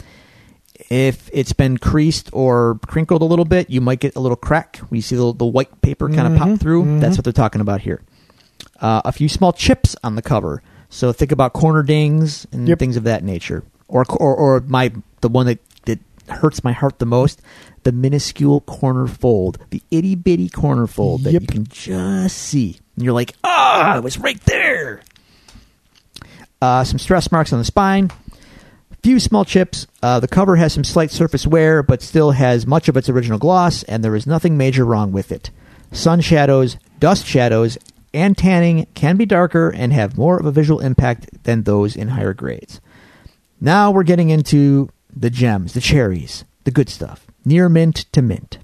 If it's been creased or crinkled a little bit, you might get a little crack. We see the, the white paper kind of Mhm, pop through. mhm. That's what they're talking about here. Uh, a few small chips on the cover. So think about corner dings and Yep. things of that nature. Or, or or my the one that, that hurts my heart the most, the minuscule corner fold, the itty bitty corner fold that Yep. you can just see. And you're like, ah, it was right there. Uh, some stress marks on the spine. Few small chips. Uh, the cover has some slight surface wear, but still has much of its original gloss, and there is nothing major wrong with it. Sun shadows, dust shadows, and tanning can be darker and have more of a visual impact than those in higher grades. Now we're getting into the gems, the cherries, the good stuff. Near mint to mint.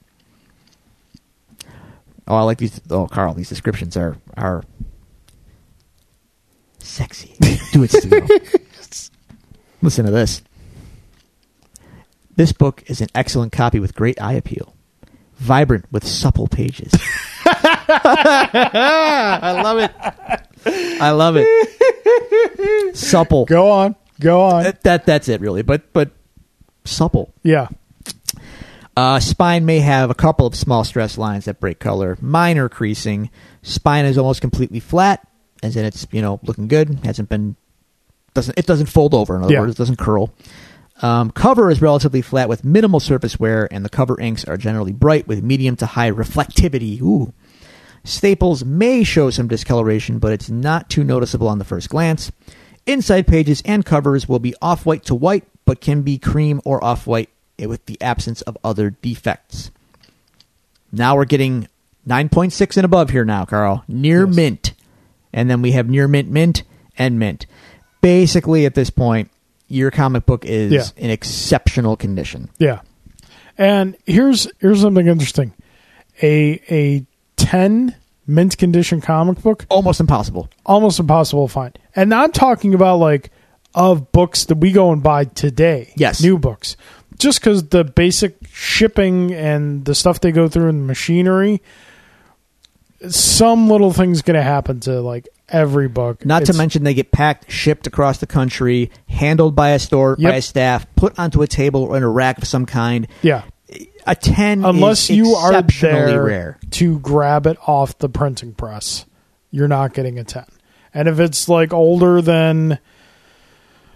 Oh, I like these. Oh, Carl, these descriptions are are sexy. Do it, Stu. *laughs* Listen to this. This book is an excellent copy with great eye appeal, vibrant with supple pages. *laughs* I love it. I love it. Supple. Go on. Go on. That, that that's it really, but but supple. yeah. Uh, spine may have a couple of small stress lines that break color. Minor creasing. Spine is almost completely flat, as in it's you know looking good. Hasn't been doesn't it doesn't fold over. In other Yeah. words, it doesn't curl. Um, cover is relatively flat with minimal surface wear, and the cover inks are generally bright with medium to high reflectivity. Ooh. Staples may show some discoloration, but it's not too noticeable on the first glance. Inside pages and covers will be off white to white, but can be cream or off white with the absence of other defects. Now we're getting 9.6 and above here now, Carl. Near Yes. mint. And then we have near mint, mint, and mint. Basically, at this point, your comic book is Yeah. in exceptional condition. Yeah. And here's here's something interesting. A a ten mint condition comic book Almost impossible. almost impossible to find. And I'm talking about like of books that we go and buy today. Yes. New books. Just because the basic shipping and the stuff they go through in the machinery, some little thing's going to happen to like every book. Not to mention they get packed, shipped across the country, handled by a store, by a staff, put onto a table or in a rack of some kind. Yeah. A 10 Unless is you are there rare. to grab it off the printing press, you're not getting a 10. And if it's like older than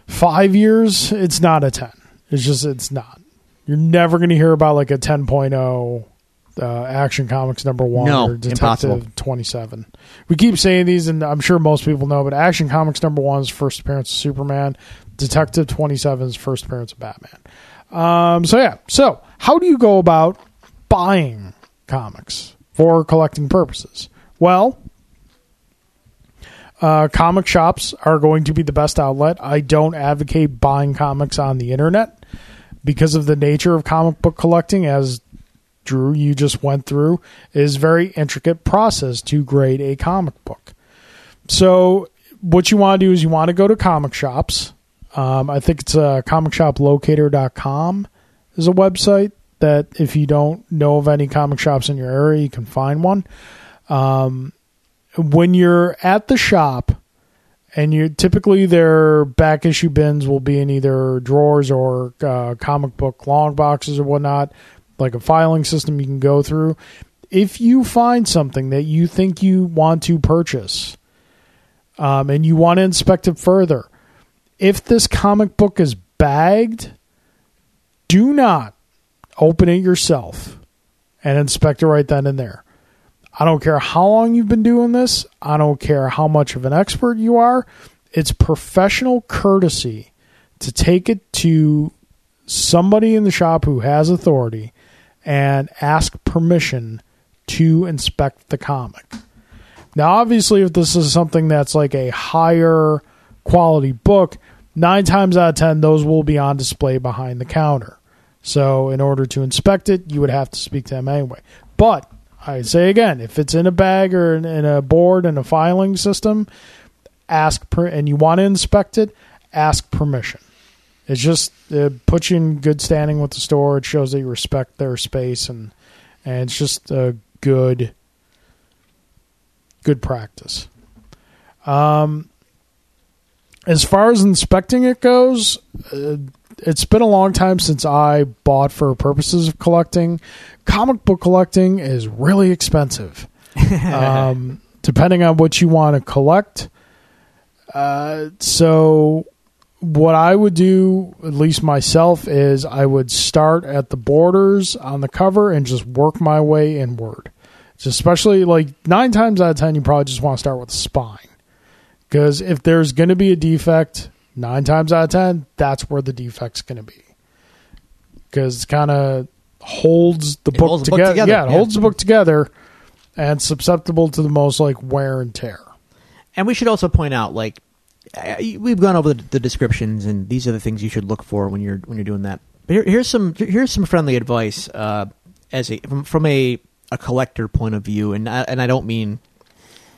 five years, it's not a 10. It's just, it's not. You're never going to hear about like a 10.0 uh, Action Comics number one No, or Detective impossible. 27. We keep saying these, and I'm sure most people know, but Action Comics number one is first appearance of Superman. Detective 27 is first appearance of Batman. Um, so yeah, so how do you go about buying comics for collecting purposes? Well, uh, comic shops are going to be the best outlet. I don't advocate buying comics on the internet because of the nature of comic book collecting, as Drew you just went through, is very intricate process to grade a comic book. So what you want to do is you want to go to comic shops. Um, I think it's uh, comicshoplocator.com is a website that if you don't know of any comic shops in your area, you can find one. Um, when you're at the shop, and you typically their back issue bins will be in either drawers or uh, comic book long boxes or whatnot, like a filing system you can go through. If you find something that you think you want to purchase, um, and you want to inspect it further, if this comic book is bagged, do not open it yourself and inspect it right then and there. I don't care how long you've been doing this. I don't care how much of an expert you are. It's professional courtesy to take it to somebody in the shop who has authority and ask permission to inspect the comic. Now, obviously, if this is something that's like a higher quality book, nine times out of ten, those will be on display behind the counter. So, in order to inspect it, you would have to speak to them anyway. But I say again, if it's in a bag or in, in a board and a filing system, ask per, and you want to inspect it, ask permission. It's just it puts you in good standing with the store. It shows that you respect their space, and and it's just a good good practice. Um, as far as inspecting it goes, uh, it's been a long time since I bought for purposes of collecting. Comic book collecting is really expensive, *laughs* um, depending on what you want to collect. Uh, so, what I would do, at least myself, is I would start at the borders on the cover and just work my way inward. It's especially like nine times out of ten, you probably just want to start with the spine. Because if there's going to be a defect, nine times out of ten, that's where the defect's going to be. Because it kind of holds the book, holds the book together. together, Yeah, it yeah. holds the book together and susceptible to the most like wear and tear. And we should also point out, like, uh, we've gone over the, the descriptions, and these are the things you should look for when you're when you're doing that. But here, here's some here's some friendly advice uh, as a from, from a a collector point of view, and I, and I don't mean,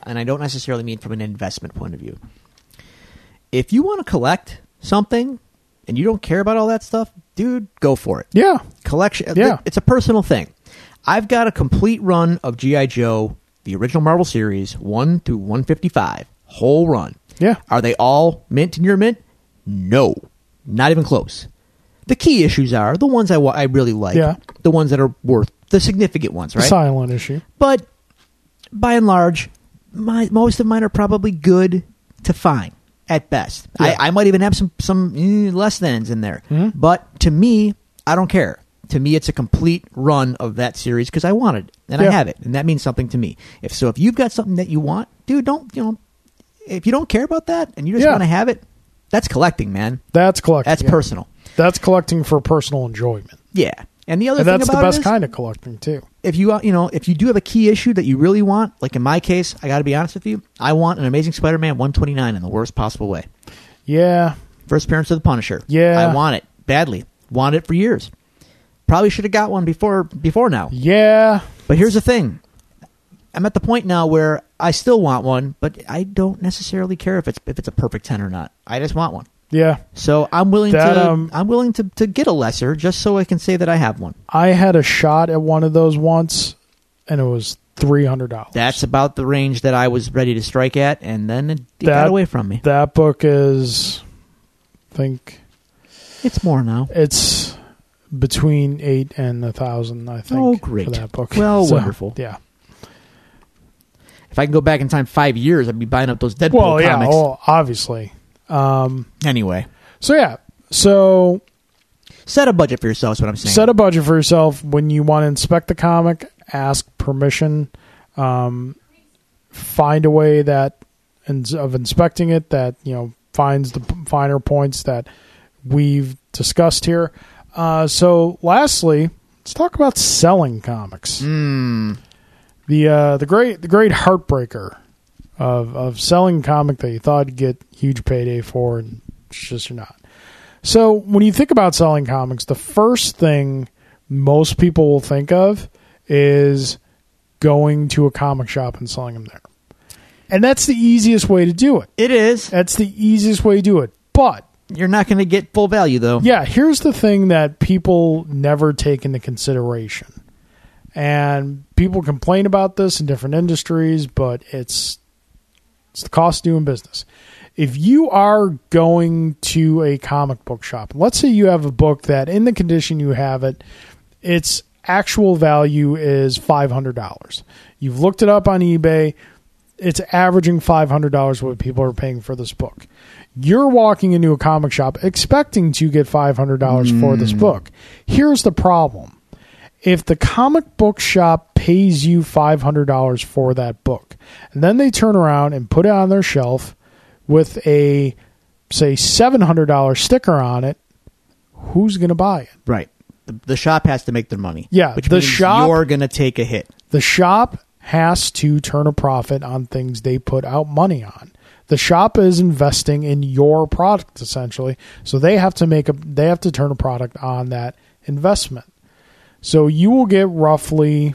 and I don't necessarily mean from an investment point of view. If you want to collect something and you don't care about all that stuff, dude, go for it Yeah. collection. Yeah. it's a personal thing. I've got a complete run of GI Joe, the original Marvel series, one through one fifty five, whole run. Yeah. Are they all mint in your mint? No, not even close. The key issues are the ones I, wa- I really like, Yeah. the ones that are worth the significant ones, The right? silent issue. But by and large, my, most of mine are probably good to fine at best. Yeah. I, I might even have some some eh, less than's in there, Mhm. but to me, I don't care. To me, it's a complete run of that series because I wanted it and I have it, and that means something to me. If so, if you've got something that you want, dude, don't you know? If you don't care about that and you just Yeah. want to have it, that's collecting, man. That's collecting. That's yeah. personal. That's collecting for personal enjoyment. Yeah. And the other And thing that's the about it best is- kind of collecting too. if you uh, you know if you do have a key issue that you really want, like in my case, I got to be honest with you, I want an Amazing Spider-Man 129 in the worst possible way. Yeah. First appearance of the Punisher. Yeah. I want it badly. Want it for years. Probably should have got one before before now. Yeah, But here's the thing. I'm at the point now where I still want one, but I don't necessarily care if it's if it's a perfect ten or not. I just want one. yeah. So I'm willing That, to um, I'm willing to, to get a lesser just so I can say that I have one. I had a shot at one of those once, and it was three hundred dollars. That's about the range that I was ready to strike at, and then it, it That- got away from me. That book is, I think It's more now. it's between eight and a thousand. I think. Oh, great. for that book. Well, *laughs* wonderful. Yeah. If I can go back in time five years, I'd be buying up those Deadpool Well, yeah. comics. Well, obviously. Um, Anyway, so yeah. So set a budget for yourself. Is what I'm saying. set a budget for yourself when you want to inspect the comic. Ask permission. Um, find a way that ins- of inspecting it that you know finds the p- finer points that we've discussed here. Uh, so, lastly, let's talk about selling comics. Mm, The uh, the great the great heartbreaker of of selling a comic that you thought you'd get huge payday for, and it's just you're not. So when you think about selling comics, the first thing most people will think of is going to a comic shop and selling them there, and that's the easiest way to do it. it is. That's the easiest way to do it. But You're not going to get full value though. yeah, here's the thing that people never take into consideration. And people complain about this in different industries, but it's it's the cost of doing business. If you are going to a comic book shop, let's say you have a book that in the condition you have it, its actual value is $500. You've looked it up on eBay, it's averaging $500 what people are paying for this book. You're walking into a comic shop expecting to get $500 for this mm. book. Here's the problem. If the comic book shop pays you $500 for that book, and then they turn around and put it on their shelf with a, say, $700 sticker on it, who's going to buy it? Right. The, the shop has to make their money. Yeah, Which the shop- you're going to take a hit. The shop has to turn a profit on things they put out money on. The shop is investing in your product essentially, so they have to make a they have to turn a product on that investment. So you will get roughly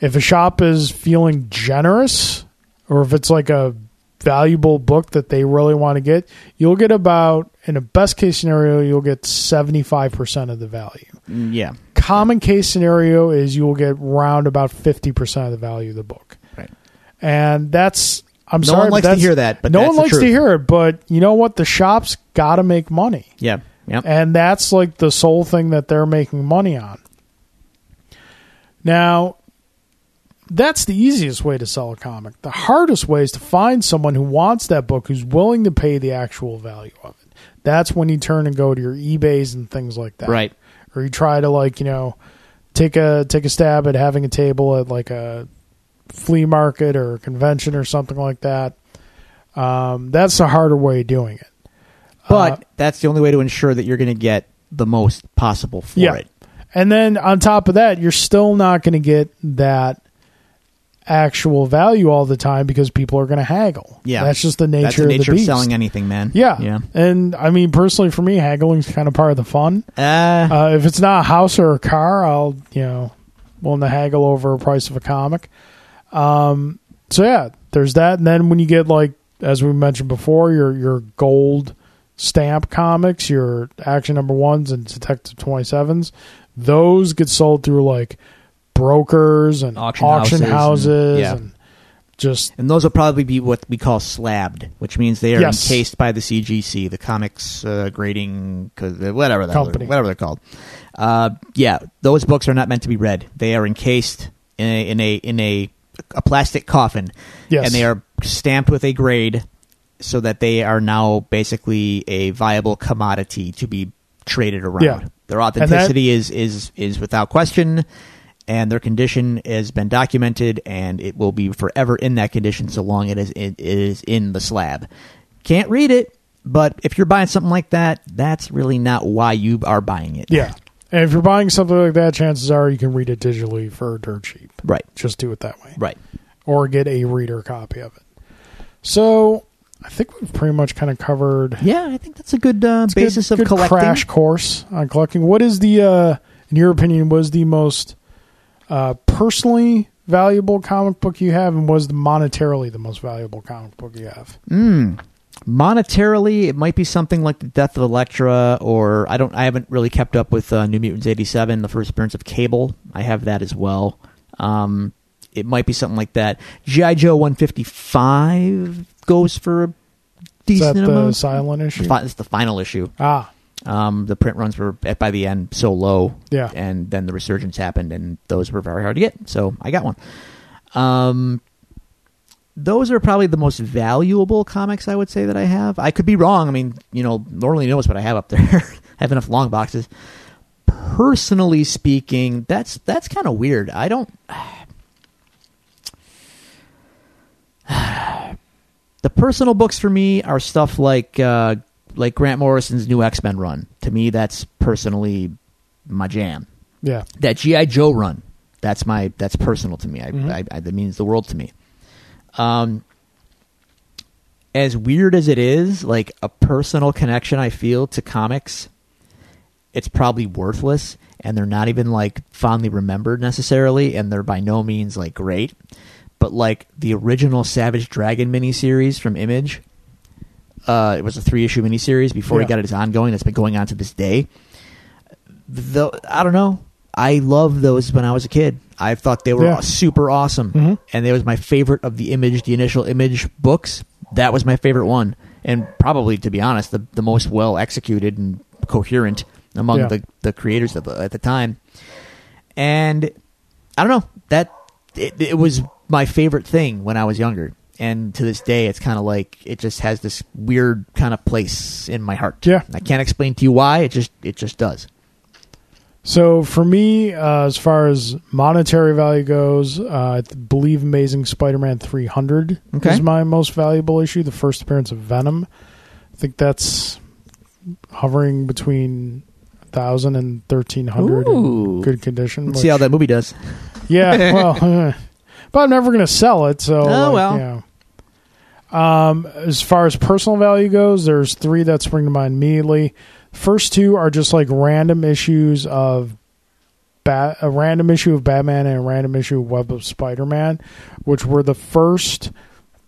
if a shop is feeling generous or if it's like a valuable book that they really want to get, you'll get about in a best case scenario you'll get 75% of the value Mm, Yeah. common case scenario is you will get round about 50% of the value of the book. Right. And that's I'm No sorry one but likes to hear that, but no one likes truth. to hear it, but you know what the shops got to make money. Yeah. Yep. And that's like the sole thing that they're making money on. Now, that's the easiest way to sell a comic. The hardest way is to find someone who wants that book who's willing to pay the actual value of it. That's when you turn and go to your eBays and things like that Right. or you try to like you know take a take a stab at having a table at like a flea market or a convention or something like that um, that's the harder way of doing it But Uh, that's the only way to ensure that you're going to get the most possible for Yeah. it. and then on top of that you're still not going to get that actual value all the time because people are going to haggle Yeah. that's just the nature, That's the of the of selling anything, man. yeah Yeah. and i mean personally for me haggling's kind of part of the fun Uh, Uh, if it's not a house or a car, I'll you know willing to haggle over a price of a comic. Um, so yeah, there's that, and then when you get like as we mentioned before, your your gold stamp comics, your action number ones and detective twenty sevens, those get sold through like brokers and Auction auction, houses and- yeah. and just and those will probably be what we call slabbed, which means they are Yes. encased by the CGC, the Comics uh, Grading, 'cause, uh, whatever the Company. whatever they're called. Uh, yeah, those books are not meant to be read. They are encased in a in a in a, a plastic coffin, yes, and they are stamped with a grade, so that they are now basically a viable commodity to be traded around. Yeah. Their authenticity is is is without question, and their condition has been documented, and it will be forever in that condition so long it is it is in the slab. Can't read it, but if you're buying something like that, that's really not why you are buying it. yeah. And if you're buying something like that, chances are you can read it digitally for dirt cheap. Right. Just do it that way. Right. or get a reader copy of it. So, I think we've pretty much kind of covered Yeah, I think that's a good uh, It's a basis good, of good collecting. crash course on collecting. What is the, uh, in your opinion, was the most uh, personally valuable comic book you have, and was the monetarily the most valuable comic book you have? Mm. Monetarily, it might be something like the Death of Elektra, or I don't. I haven't really kept up with uh, New Mutants '87, the first appearance of Cable. I have that as well. Um, it might be something like that. GI Joe 155 goes for a Is decent that the amount. silent issue? Fi- It's the final issue. Ah, Um, the print runs were at, by the end so low, yeah. and then the resurgence happened, and those were very hard to get. So I got one. Um, those are probably the most valuable comics I would say that I have. I could be wrong. I mean, you know, normally knows what I have up there. *laughs* I have enough long boxes. Personally speaking, that's that's kind of weird. I don't. *sighs* *sighs* the personal books for me are stuff like uh, like Grant Morrison's new X Men run. To me, that's personally my jam. Yeah. That GI Joe run, that's my that's personal to me. I, Mhm. I, I that means the world to me. Um, as weird as it is, like a personal connection I feel to comics, it's probably worthless, and they're not even like fondly remembered necessarily, and they're by no means like great. But like the original Savage Dragon miniseries from Image, uh, it was a three issue miniseries before Yeah. he got his ongoing. That's been going on to this day. Though I don't know, I loved those when I was a kid. I thought they were Yeah. super awesome, Mhm. and it was my favorite of the Image, the initial Image books. That was my favorite one, and probably, to be honest, the the most well executed and coherent among Yeah. the the creators of the, at the time. And I don't know that it, it was my favorite thing when I was younger, and to this day, it's kind of like it just has this weird kind of place in my heart. Yeah. I can't explain to you why. It just it just does. So for me, uh, as far as monetary value goes, uh, I believe Amazing Spider-Man 300 Okay. is my most valuable issue. The first appearance of Venom. I think that's hovering between thousand and thirteen hundred good condition. Let's see how that movie does. Yeah, *laughs* well, *laughs* but I'm never going to sell it. So, Oh, like, well. know. Um, as far as personal value goes, there's three that spring to mind immediately. First two are just like random issues of Bat, a random issue of Batman and a random issue of Web of Spider-Man, which were the first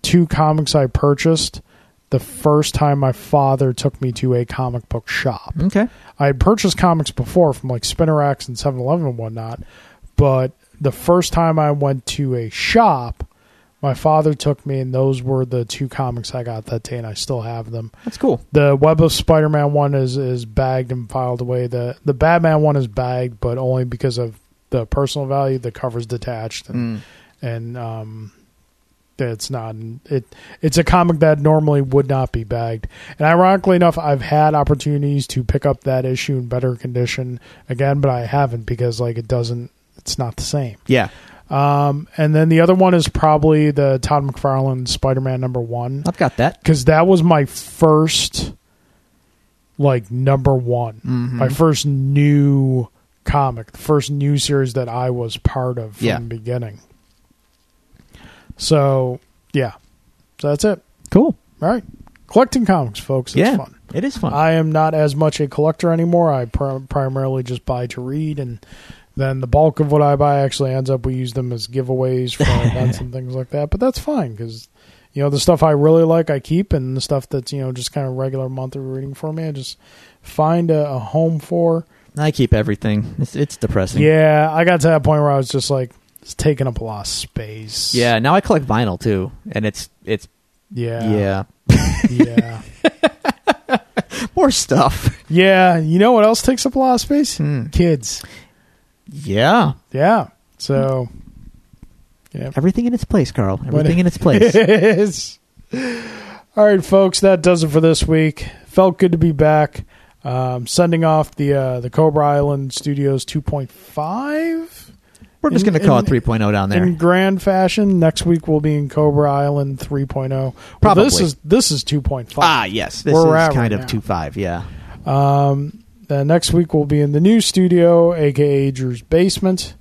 two comics I purchased. The first time my father took me to a comic book shop. Okay. I had purchased comics before from like spinner racks and 7-Eleven and whatnot, but the first time I went to a shop, my father took me, and those were the two comics I got that day, and I still have them. That's cool. The Web of Spider-Man one is is bagged and filed away. The the Batman one is bagged, but only because of the personal value. The cover's detached, and Mm. and um, it's not it. It's a comic that normally would not be bagged. And ironically enough, I've had opportunities to pick up that issue in better condition again, but I haven't because like it doesn't. It's not the same. Yeah. Um, and then the other one is probably the Todd McFarlane Spider-Man number one I've got that. because that was my first like number one Mhm. my first new comic the first new series that i was part of from Yeah. the beginning so yeah so that's it Cool. all right collecting comics folks it's yeah. fun It is fun. i am not as much a collector anymore i pr- primarily just buy to read and then the bulk of what i buy actually ends up we use them as giveaways for *laughs* events and things like that but that's fine because you know the stuff i really like i keep and the stuff that's you know just kind of regular monthly reading for me i just find a, a home for I keep everything. It's, it's depressing. yeah i got to that point where i was just like it's taking up a lot of space Yeah. Now I collect vinyl too, and it's it's yeah yeah yeah *laughs* more stuff. yeah you know what else takes up a lot of space Hmm. kids Yeah. yeah so yeah Everything in its place, Carl. When- Everything in its *laughs* place. is. All right, folks, that does it for this week. Felt good to be back. Um, sending off the uh, the Cobra Island Studios 2.5 We're just going to call in- it 3.0 down there. in grand fashion. Next week we'll be in Cobra Island 3.0. Well, Probably. this is this is 2.5. ah, yes. This Where we're is kind right of now. 2.5, yeah. Um, then next week we'll be in the new studio, aka Drew's basement,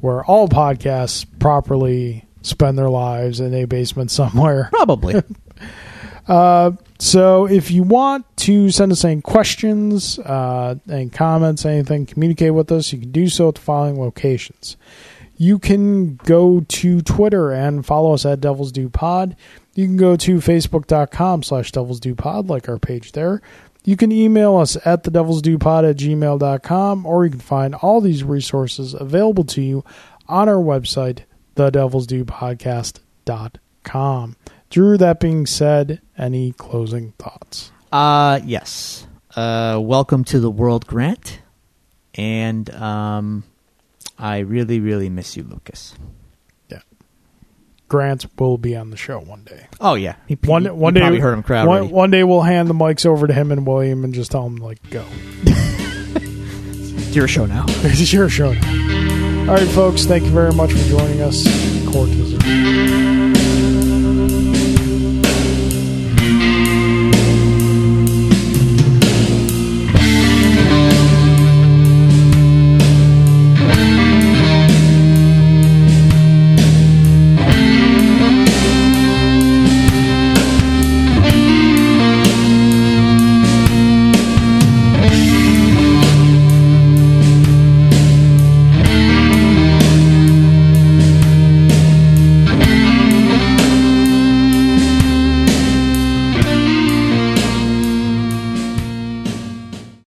where all podcasts properly spend their lives in a basement *laughs* somewhere. Probably. *laughs* Uh, so if you want to send us any questions, uh, any comments, anything, communicate with us, you can do so at the following locations. You can go to Twitter and follow us at Devils Do Pod. You can go to facebook.com slash Devils Do Pod, like our page there. You can email us at the Devils Do Pod at gmail.com, or you can find all these resources available to you on our website, the Devils Do Drew, that being said, any closing thoughts? Uh, yes. Uh, welcome to the world, Grant. And um, I really, really miss you, Lucas. Grant will be on the show one day. Oh yeah, he, One he- one you day, probably heard him crowd. one, already. one day we'll hand the mics over to him and William and just tell him like, "Go, It's your show now. *laughs* it's your show." Now. All right, folks. Thank you very much for joining us. Court is.